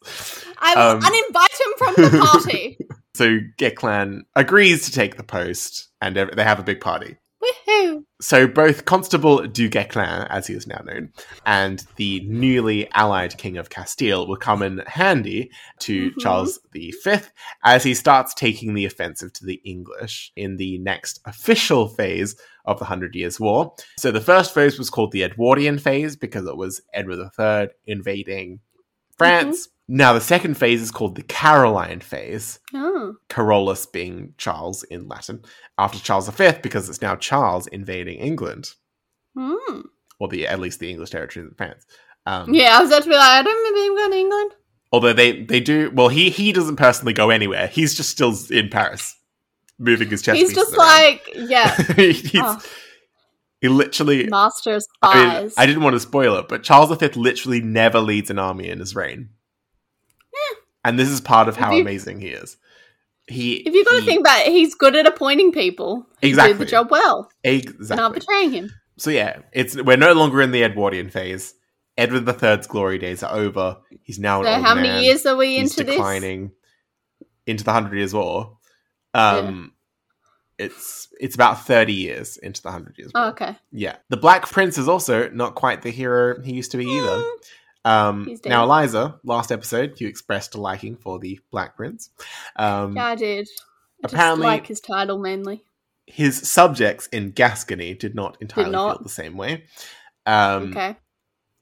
I will um, uninvite him from the party. So Guesclin agrees to take the post, and they have a big party. So both Constable du Guesclin, as he is now known, and the newly allied King of Castile will come in handy to Mhm. Charles V as he starts taking the offensive to the English in the next official phase of the Hundred Years' War. So the first phase was called the Edwardian phase because it was Edward III invading France. Now the second phase is called the Caroline phase. Oh, Carolus being Charles in Latin, after Charles V, because it's now Charles invading England, hmm. or the at least the English territories in France. Um, Yeah, I was about to be like, I don't remember him going to England. Although they they do well, he he doesn't personally go anywhere. He's just still in Paris, moving his chess. He's just around. like, yeah, he's oh, he literally. master of I, mean. I didn't want to spoil it, but Charles V literally never leads an army in his reign, and this is part of how you- amazing he is. He if you've got to think about it, he's good at appointing people. Exactly. did the job well. exactly not betraying him. So yeah, it's we're no longer in the Edwardian phase. Edward III's glory days are over. He's now So how man. many years are we He's into declining into the Hundred Years' War. Um, it's it's about thirty years into the Hundred Years' War. Oh, okay. Yeah, the Black Prince is also not quite the hero he used to be either. Um, now, Eliza, last episode, you expressed a liking for the Black Prince. Um, Yeah, I did. I apparently- just like his title mainly. his subjects in Gascony did not entirely not. feel the same way. Um, okay.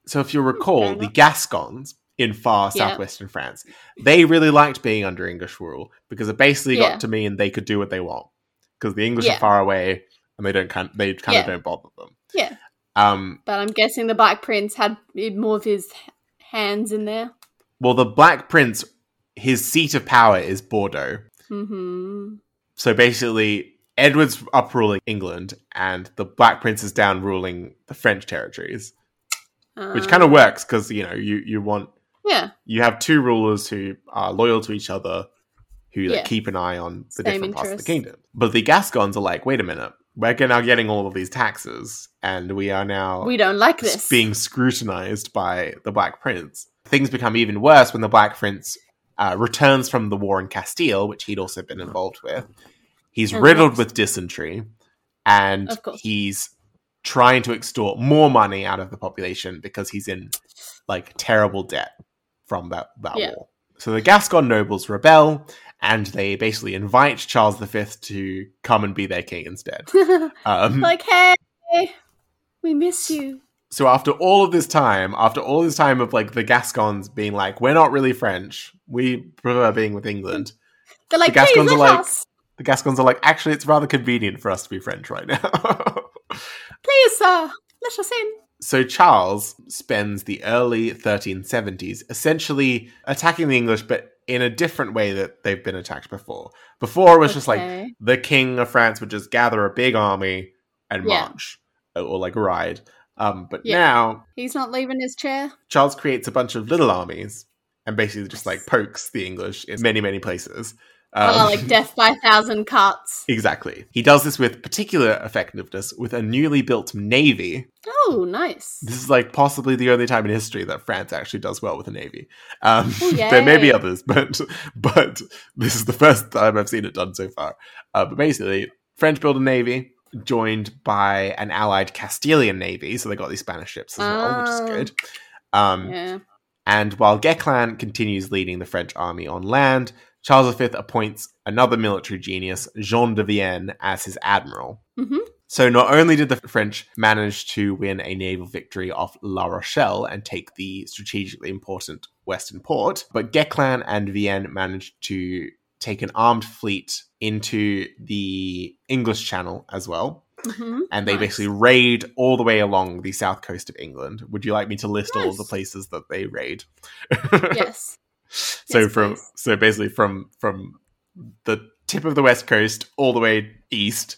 So if you recall, the. Gascons in far Yeah. southwestern France, they really liked being under English rule because it basically Yeah. got to mean they could do what they want because the English Yeah. are far away and they don't kind they kind of don't bother them. Yeah. Um. But I'm guessing the Black Prince had more of his hands in there. Well, the Black Prince, his seat of power is Bordeaux. hmm So basically, Edward's up ruling England, and the Black Prince is down ruling the French territories, which kind of works because you know you you want Uh, Yeah. you have two rulers who are loyal to each other, who like, Yeah. keep an eye on the Same different parts of the kingdom. But the Gascons are like, wait a minute, we're now getting all of these taxes, and we are now We don't like this. being scrutinized by the Black Prince. Things become even worse when the Black Prince uh, returns from the war in Castile, which he'd also been involved with. He's riddled with dysentery, and he's trying to extort more money out of the population because he's in like terrible debt from that, that Yeah. war. So the Gascon nobles rebel, and they basically invite Charles V to come and be their king instead. Um, like, hey, we miss you. so after all of this time, after all this time of like the Gascons being like, we're not really French, we prefer being with England. They're like, Gascons please are like- us. The Gascons are like, actually, it's rather convenient for us to be French right now. Please, sir, let us in. So Charles spends the early 1370s essentially attacking the English, but in a different way that they've been attacked before. Before it was just like the king of France would just gather a big army and Yeah. march, or, or like ride. Um, but Yeah. now He's not leaving his chair. Charles creates a bunch of little armies and basically just like pokes the English in many, many places. Um, oh, like death by a thousand cuts. exactly. He does this with particular effectiveness with a newly built navy. Oh, nice. This is like possibly the only time in history that France actually does well with a navy. Um, Oh, there may be others, but but this is the first time I've seen it done so far. Uh, but basically, French built a navy joined by an allied Castilian navy, so they got these Spanish ships as well, which is Oh. good. Um, Yeah. and while Guesclin continues leading the French army on land, Charles V appoints another military genius, Jean de Vienne, as his admiral. hmm So not only did the French manage to win a naval victory off La Rochelle and take the strategically important western port, but Guesclin and Vienne managed to take an armed fleet into the English Channel as well. hmm And they Nice. basically raid all the way along the south coast of England. Would you like me to list all of the places that they raid? Yes. So Yes, from please. so basically from from the tip of the west coast all the way east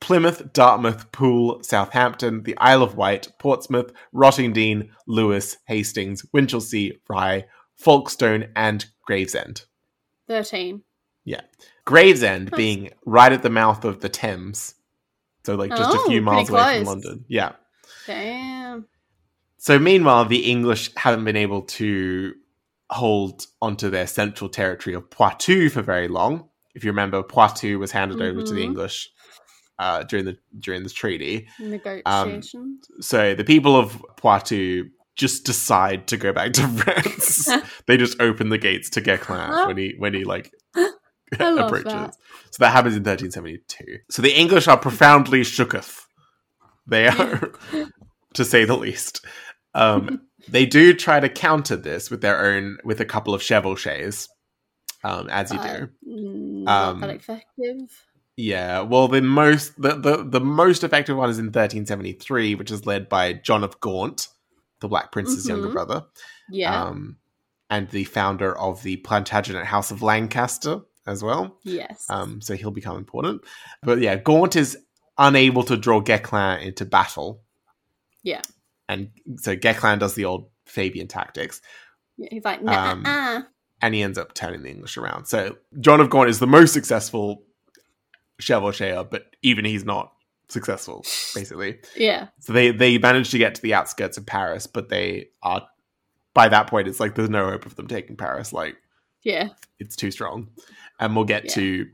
plymouth dartmouth poole southampton the isle of wight portsmouth rottingdean lewes hastings winchelsea rye folkestone and gravesend 13. Yeah. Gravesend Nice. being right at the mouth of the Thames. So like just Oh, a few miles away from. London. Yeah. Damn. So meanwhile, the English haven't been able to hold onto their central territory of Poitou for very long. If you remember, Poitou was handed over to the Mhm. English uh, during the during this treaty. Negotiations. So the people of Poitou just decide to go back to France. they just open the gates to Guesclin when he when he like approaches. that. So that happens in 1372. So the English are profoundly shooketh. They are, to say the least. Um, they do try to counter this with their own, with a couple of chevauchés, um, as you Uh, do. mm, Not Um, that effective. Yeah, well, the most the, the the most effective one is in 1373, which is led by John of Gaunt, the Black Prince's younger Mhm. brother, Yeah. um, and the founder of the Plantagenet House of Lancaster as well. yes. Um, so he'll become important. But yeah, Gaunt is unable to draw Guesclin into battle. Yeah. And so Guesclin does the old Fabian tactics, He's like, nah, um, uh. and he ends up turning the English around. So John of Gaunt is the most successful chevaucheur, but even he's not successful, basically. Yeah. So they they manage to get to the outskirts of Paris, but they are by that point it's like there's no hope of them taking Paris. Like Yeah. it's too strong. And we'll get Yeah. to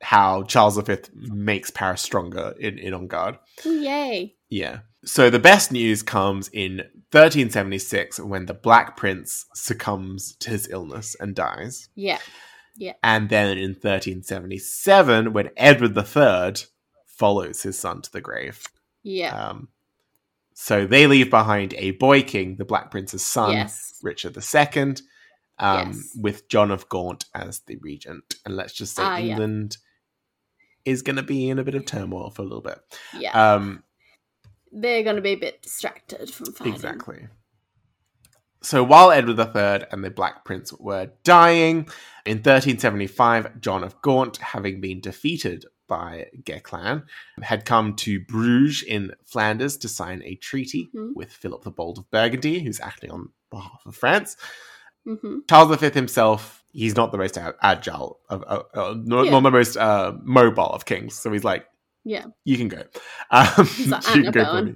how Charles V makes Paris stronger in, in On Guard. Ooh, yay. Yeah. So the best news comes in 1376 when the Black Prince succumbs to his illness and dies. Yeah. Yeah. And then in 1377 when Edward III follows his son to the grave. Yeah. Um, so they leave behind a boy king, the Black Prince's son, yes. Richard II, um, Yes. with John of Gaunt as the regent. And let's just say Ah, yeah. England is going to be in a bit of turmoil for a little bit. Yeah. Um, They're going to be a bit distracted from fighting. exactly. So while Edward III and the Black Prince were dying, in 1375, John of Gaunt, having been defeated by Guesclin, had come to Bruges in Flanders to sign a treaty Mhm. with Philip the Bold of Burgundy, who's acting on behalf of France. hmm Charles V himself, he's not the most agile, of, uh, uh, not, Yeah. not the most uh, mobile of kings. So he's like, Yeah. you can go. Um, like, you can go for me.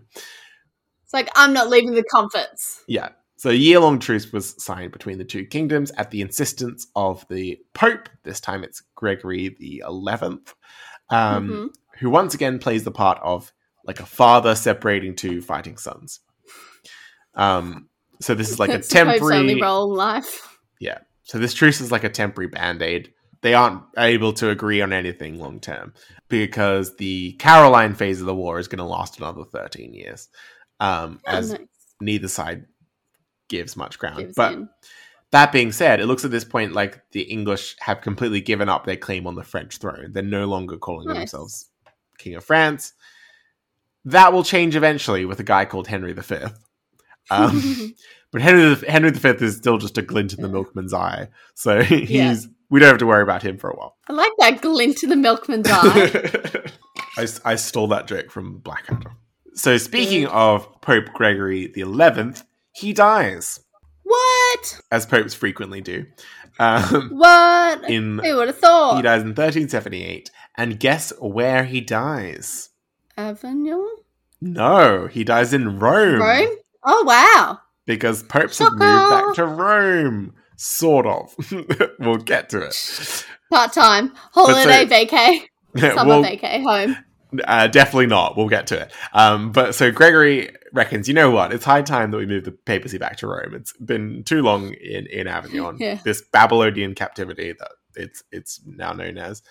It's like, I'm not leaving the comforts. Yeah. So a year long truce was signed between the two kingdoms at the insistence of the Pope. This time it's Gregory the Eleventh, um, Mhm. who once again plays the part of like a father separating two fighting sons. Um, so this is like a That's the only temporary. role in life. Yeah. So this truce is like a temporary band aid. They aren't able to agree on anything long term because the Caroline phase of the war is going to last another thirteen years, um, Oh, as nice. neither side gives much ground. Gives but in. that being said, it looks at this point like the English have completely given up their claim on the French throne. They're no longer calling Nice. themselves King of France. That will change eventually with a guy called Henry V. Um, but Henry Henry V is still just a glint in the milkman's eye, so he's Yeah. We don't have to worry about him for a while. I like that glint in the milkman's eye. I, I stole that joke from Blackadder. So speaking of Pope Gregory the Eleventh, he dies, what? as popes frequently do. Um, What? in Who would have thought? he dies in 1378, and guess where he dies? Avignon? No, he dies in Rome. Rome? Oh, wow. because popes have moved back to Rome. Sort of. we'll get to it. Part time. Holiday so- vacay. Summer We'll- vacay home. uh, definitely not. We'll get to it. Um, but so Gregory reckons, you know what? It's high time that we move the papacy back to Rome. It's been too long in, in Avignon. Yeah. This Babylonian captivity that it's it's now known as.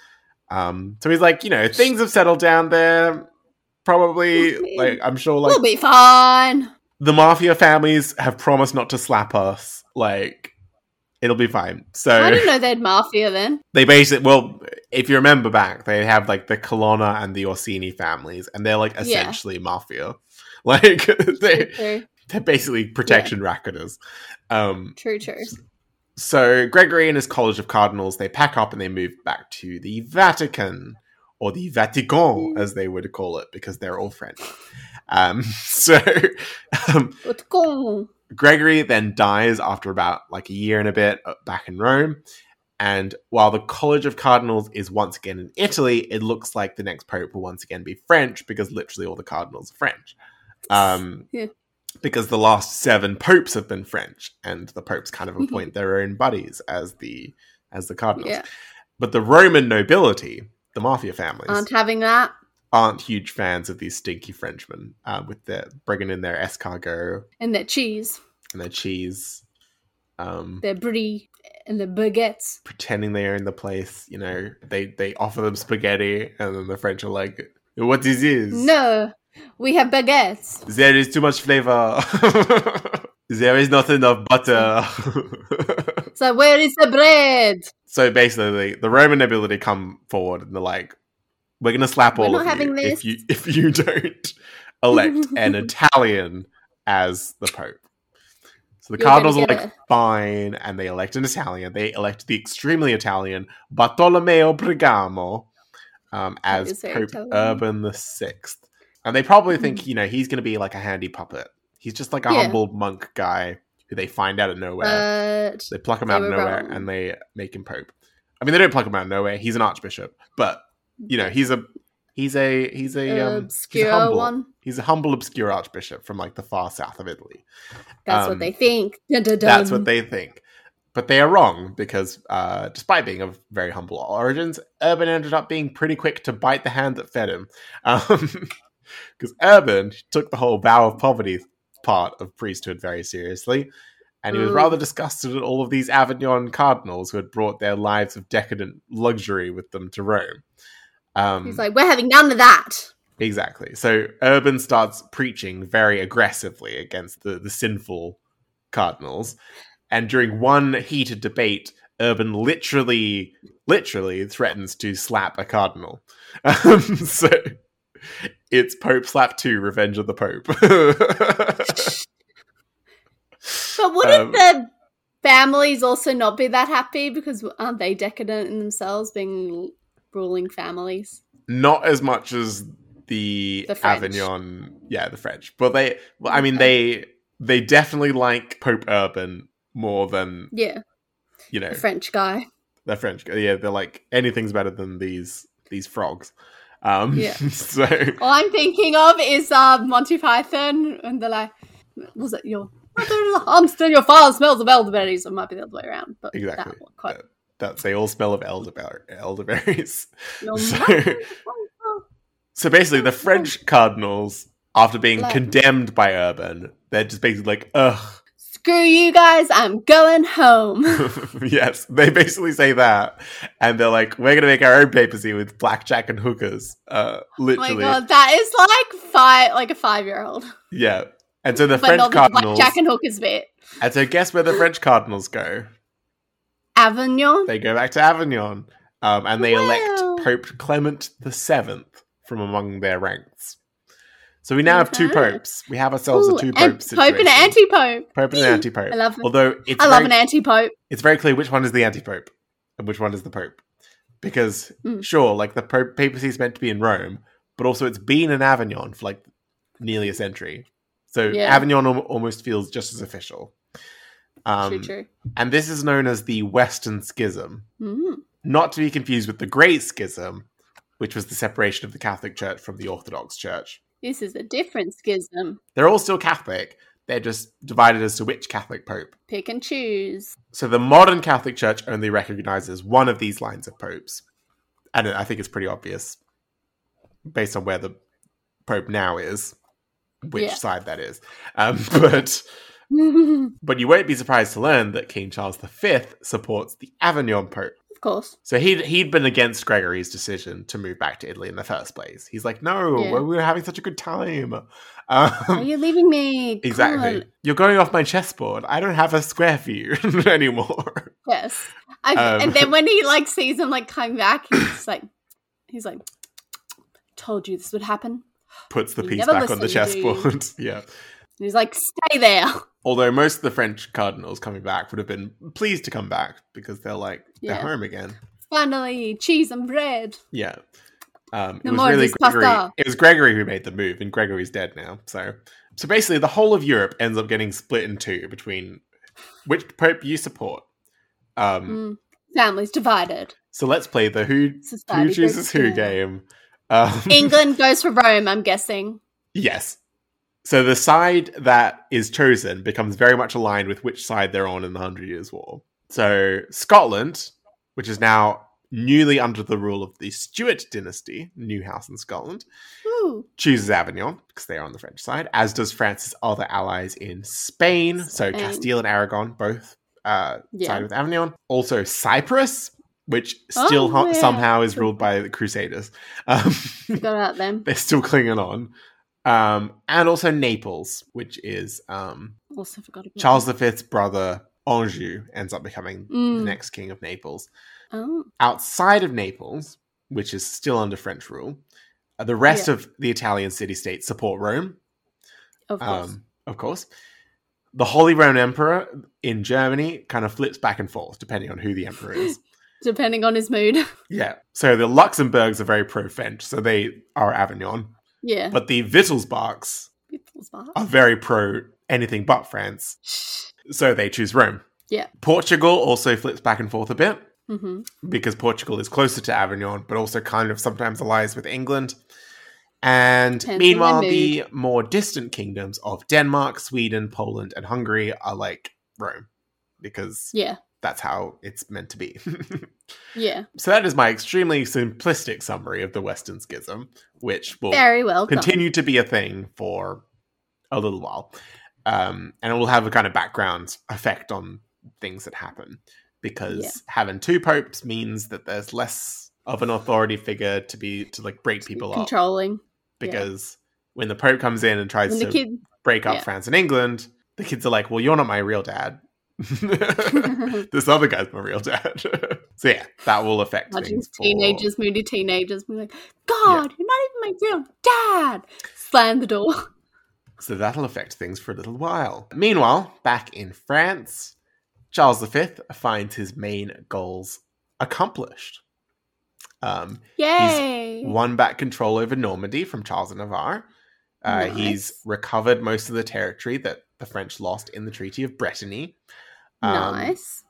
Um, so he's like, you know, things have settled down there. Probably, Okay. like I'm sure, like we'll be fine. the mafia families have promised not to slap us. Like, it'll be fine. So I didn't know they had mafia then. they basically, well, if you remember back, they have like the Colonna and the Orsini families, and they're like Yeah. essentially mafia. Like they True, they're basically protection racketers. Um, true, true. so Gregory and his college of cardinals they pack up and they move back to the Vatican or the Vatican as they would call it because they're all French. Um, so um. Gregory then dies after about like a year and a bit uh, back in Rome, And while the College of Cardinals is once again in Italy, it looks like the next pope will once again be French because literally all the cardinals are French. Um, Yeah. Because the last seven popes have been French, and the popes kind of appoint their own buddies as the as the cardinals. Yeah. But the Roman nobility, the mafia families, Aren't having that. Aren't huge fans of these stinky Frenchmen uh, with their bringing in their escargot And their cheese, and their cheese, um, their brie, and their baguettes. pretending they own the place. You know, they they offer them spaghetti, and then the French are like, "What is this? No, we have baguettes. there is too much flavor. there is not enough butter." So where is the bread? so basically, the Roman nobility come forward and they're like, "We're gonna slap We're all of you this." if you if you don't elect an Italian as the Pope." So the You're Cardinals are like, a- "Fine," and they elect an Italian. They elect the extremely Italian Bartolomeo Bergamo um, as Pope Italian. Urban the Sixth, and they probably think you know he's gonna be like a handy puppet. He's just like a Yeah. humble monk guy who they find out of nowhere. But They pluck him out of nowhere wrong. and they make him pope. I mean, they don't pluck him out of nowhere. He's an archbishop, but you know, he's a he's a he's a um, he's obscure a humble one. he's a humble obscure archbishop from like the far south of Italy. That's Um, what they think. Dun, dun, That's what they think. But they are wrong because, uh, despite being of very humble origins, Urban ended up being pretty quick to bite the hand that fed him. Because Urban took the whole vow of poverty part of priesthood very seriously, and he was Mm. rather disgusted at all of these Avignon cardinals who had brought their lives of decadent luxury with them to Rome. Um, He's like, we're having none of that. Exactly. So Urban starts preaching very aggressively against the, the sinful cardinals. And during one heated debate, Urban literally, literally threatens to slap a cardinal. Um, so it's Pope Slap 2, Revenge of the Pope. But wouldn't Um, the families also not be that happy because aren't they decadent in themselves, being ruling families? Not as much as the, The Avignon, yeah, the French. But they, well, I mean, they they definitely like Pope Urban more than Yeah, you know the French guy. They're French. Yeah, they're like anything's better than these these frogs. Um, Yeah. so All I'm thinking of is uh, Monty Python, and they're like, was it your I'm still Your father smells of elderberries. It might be the other way around, but Exactly. That that's they all smell of elderberry, elderberries. So- So basically, the French cardinals, after being Like- condemned by Urban, they're just basically like, ugh. Screw you guys! I'm going home. yes, they basically say that, and they're like, we're gonna make our own papacy with blackjack and hookers. Uh, Oh my literally, god, that is like five, like a five-year-old, yeah. And so the but French cardinals, blackjack and hookers bit. and so guess where the French cardinals go? Avignon. they go back to Avignon, um, and they Wow. elect Pope Clement the Seventh from among their ranks. So we now have two popes. We have ourselves Ooh, a two pope Pope situation. and anti-pope. Pope and an anti-pope. I love it. Although it's I love very, an anti-pope. it's very clear which one is the anti-pope and which one is the pope, because Mm. sure, like the pope papacy is meant to be in Rome, but also it's been in Avignon for like nearly a century. So Yeah. Avignon al- almost feels just as official. Um, true, true. And this is known as the Western Schism. Mm. not to be confused with the Great Schism, which was the separation of the Catholic Church from the Orthodox Church. This is a different schism. They're all still Catholic, they're just divided as to which Catholic Pope. Pick and choose. So the modern Catholic Church only recognizes one of these lines of popes. And I think it's pretty obvious based on where the Pope now is, which Yeah. side that is. Um, but but you won't be surprised to learn that King Charles V supports the Avignon Pope. Of course. So he'd he'd been against Gregory's decision to move back to Italy in the first place. He's like, no, Yeah. we were having such a good time. Are Um, you leaving me? Come exactly. on. You're going off my chessboard. I don't have a square for you anymore. Yes. I, Um, and then when he like sees him like coming back, he's like, he's like, told you this would happen. Puts the You piece back on the listen, do you? chessboard. yeah. And he's like, stay there. Although most of the French cardinals coming back would have been pleased to come back because they're like they're Yeah. home again. Finally, cheese and bread. Yeah. Um, it No was more really Gregory. pasta. It was Gregory who made the move, and Gregory's dead now. So, so basically, the whole of Europe ends up getting split in two between which pope you support. Um, Mm. Families divided. So let's play the who Society who chooses who game. Um, England goes for Rome, I'm guessing. Yes. So the side that is chosen becomes very much aligned with which side they're on in the Hundred Years' War. So Scotland, which is now newly under the rule of the Stuart dynasty, new house in Scotland, Ooh. chooses Avignon because they are on the French side, as does France's other allies in Spain. So Castile and Aragon both uh, Yeah. side with Avignon. Also Cyprus, which still Oh, ho- yeah. somehow is ruled by the Crusaders. Um, Forgot about them. they're still clinging on. Um, and also Naples, which is um, Also forgot about Charles V's brother Anjou ends up becoming the Mm. next king of Naples. Oh. Outside of Naples, which is still under French rule, uh, the rest of the Italian city states support Rome, Of course. um, of course. The Holy Roman Emperor in Germany kind of flips back and forth depending on who the emperor is. Depending on his mood. yeah. So the Luxembourgs are very pro French, so they are Avignon. Yeah. But the Wittelsbachs Wittelsbach. are very pro anything but France, so they choose Rome. Yeah. Portugal also flips back and forth a bit hmm because Portugal is closer to Avignon, but also kind of sometimes allies with England. And Depends meanwhile, the more distant kingdoms of Denmark, Sweden, Poland, and Hungary are like Rome because Yeah. That's how it's meant to be. Yeah. so that is my extremely simplistic summary of the Western Schism, which will Very well done. continue to be a thing for a little while. Um, and it will have a kind of background effect on things that happen because Yeah. having two popes means that there's less of an authority figure to be to like break people up Controlling. because when the pope comes in and tries to kid. break up yeah. France and England, the kids are like, "Well, you're not my real dad. this other guy's my real dad." so yeah, that will affect things. for- teenagers, moody teenagers, being like, God, you're not even my real dad. Slam the door. So that'll affect things for a little while. Meanwhile, back in France, Charles V finds his main goals accomplished. Um, Yay. won back control over Normandy from Charles of Navarre. Uh, Nice. He's recovered most of the territory that the French lost in the Treaty of Brétigny. Um, nice.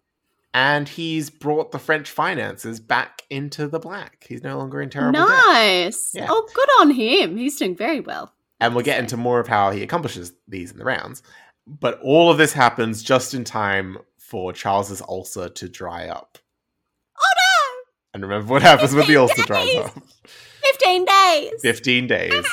And he's brought the French finances back into the black. He's no longer in terrible debt. Nice. Yeah. Oh, good on him. He's doing very well. And we'll get into more of how he accomplishes these in the rounds. But all of this happens just in time for Charles's ulcer to dry up. Oh no! And remember what happens when the 15 ulcer dries days! up. 15 days. 15 days.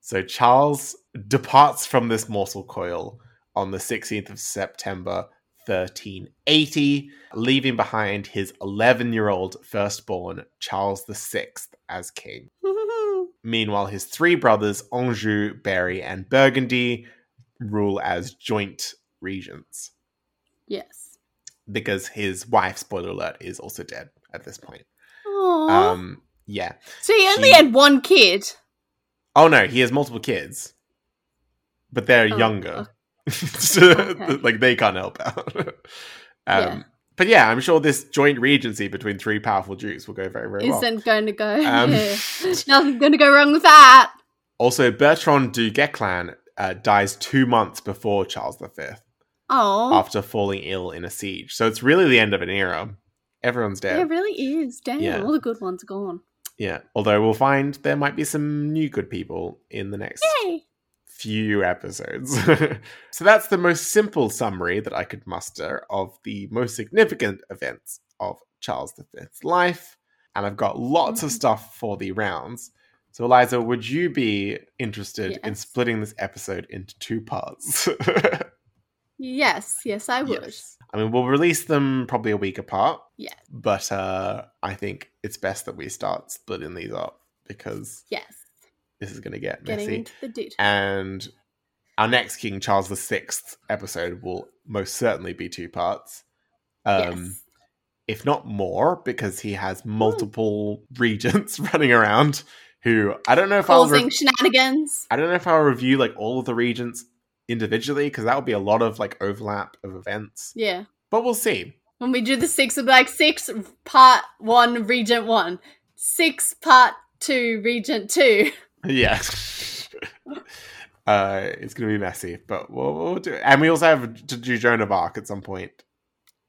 So Charles departs from this morsel coil on the 16th of September 1380, leaving behind his 11 year old firstborn, Charles VI, as king. Meanwhile, his three brothers, Anjou, Berry, and Burgundy, rule as joint regents yes. because his wife, spoiler alert, is also dead at this point. Aww. Um, yeah. so he only she- had one kid. Oh no, he has multiple kids, but they're Oh, younger. Okay. like they can't help out. um, Yeah. But yeah, I'm sure this joint regency between three powerful dukes will go very, very well. Isn't going to go. Um, yeah. Nothing's going to go wrong with that. Also, Bertrand du Guesclin uh, dies two months before Charles V Oh, after falling ill in a siege. So it's really the end of an era. Everyone's dead. it really is. Damn, Yeah. all the good ones are gone. Yeah. Although we'll find there might be some new good people in the next Yay! Few episodes. so that's the most simple summary that I could muster of the most significant events of Charles V's life. And I've got lots of Mhm. stuff for the rounds. So, Eliza, would you be interested in splitting this episode into two parts? Yes, yes, I would. Yes. I mean, we'll release them probably a week apart. Yes. But uh, I think it's best that we start splitting these up because Yes, this is going to get getting messy. into the. And our next King Charles VI episode will most certainly be two parts. Um, yes. If not more, because he has multiple regents running around who I don't know if I'll Causing re- shenanigans. I don't know if I'll review like all of the regents individually because that would be a lot of like overlap of events. Yeah. But we'll see. When we do the six, it'll be like six part one, regent one, six part two, regent two. Yeah. uh, it's going to be messy, but we'll, we'll do it. And we also have to do Joan of Arc at some point.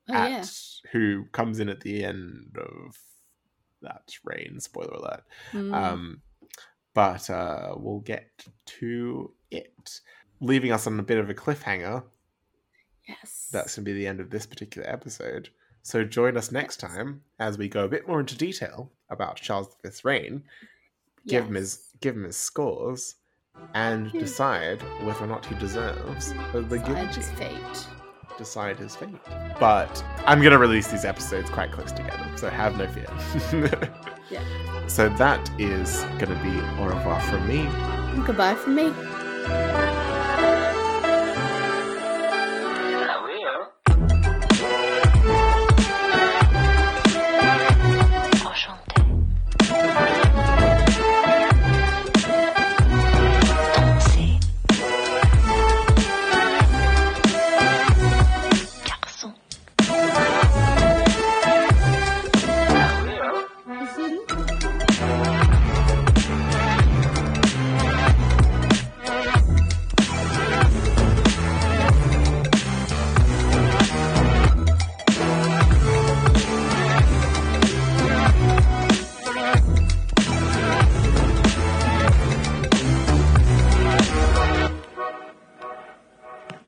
Oh, at yeah. who comes in at the end of that reign. Spoiler alert. Mm. Um, but uh, we'll get to it, leaving us on a bit of a cliffhanger. yes. That's going to be the end of this particular episode. So join us next time as we go a bit more into detail about Charles V's reign, give him his give him his scores, and Yeah. decide whether or not he deserves the Decide his fate. Decide his fate. But I'm going to release these episodes quite close together, so have no fear. Yeah. So that is going to be au revoir from me. Goodbye from me.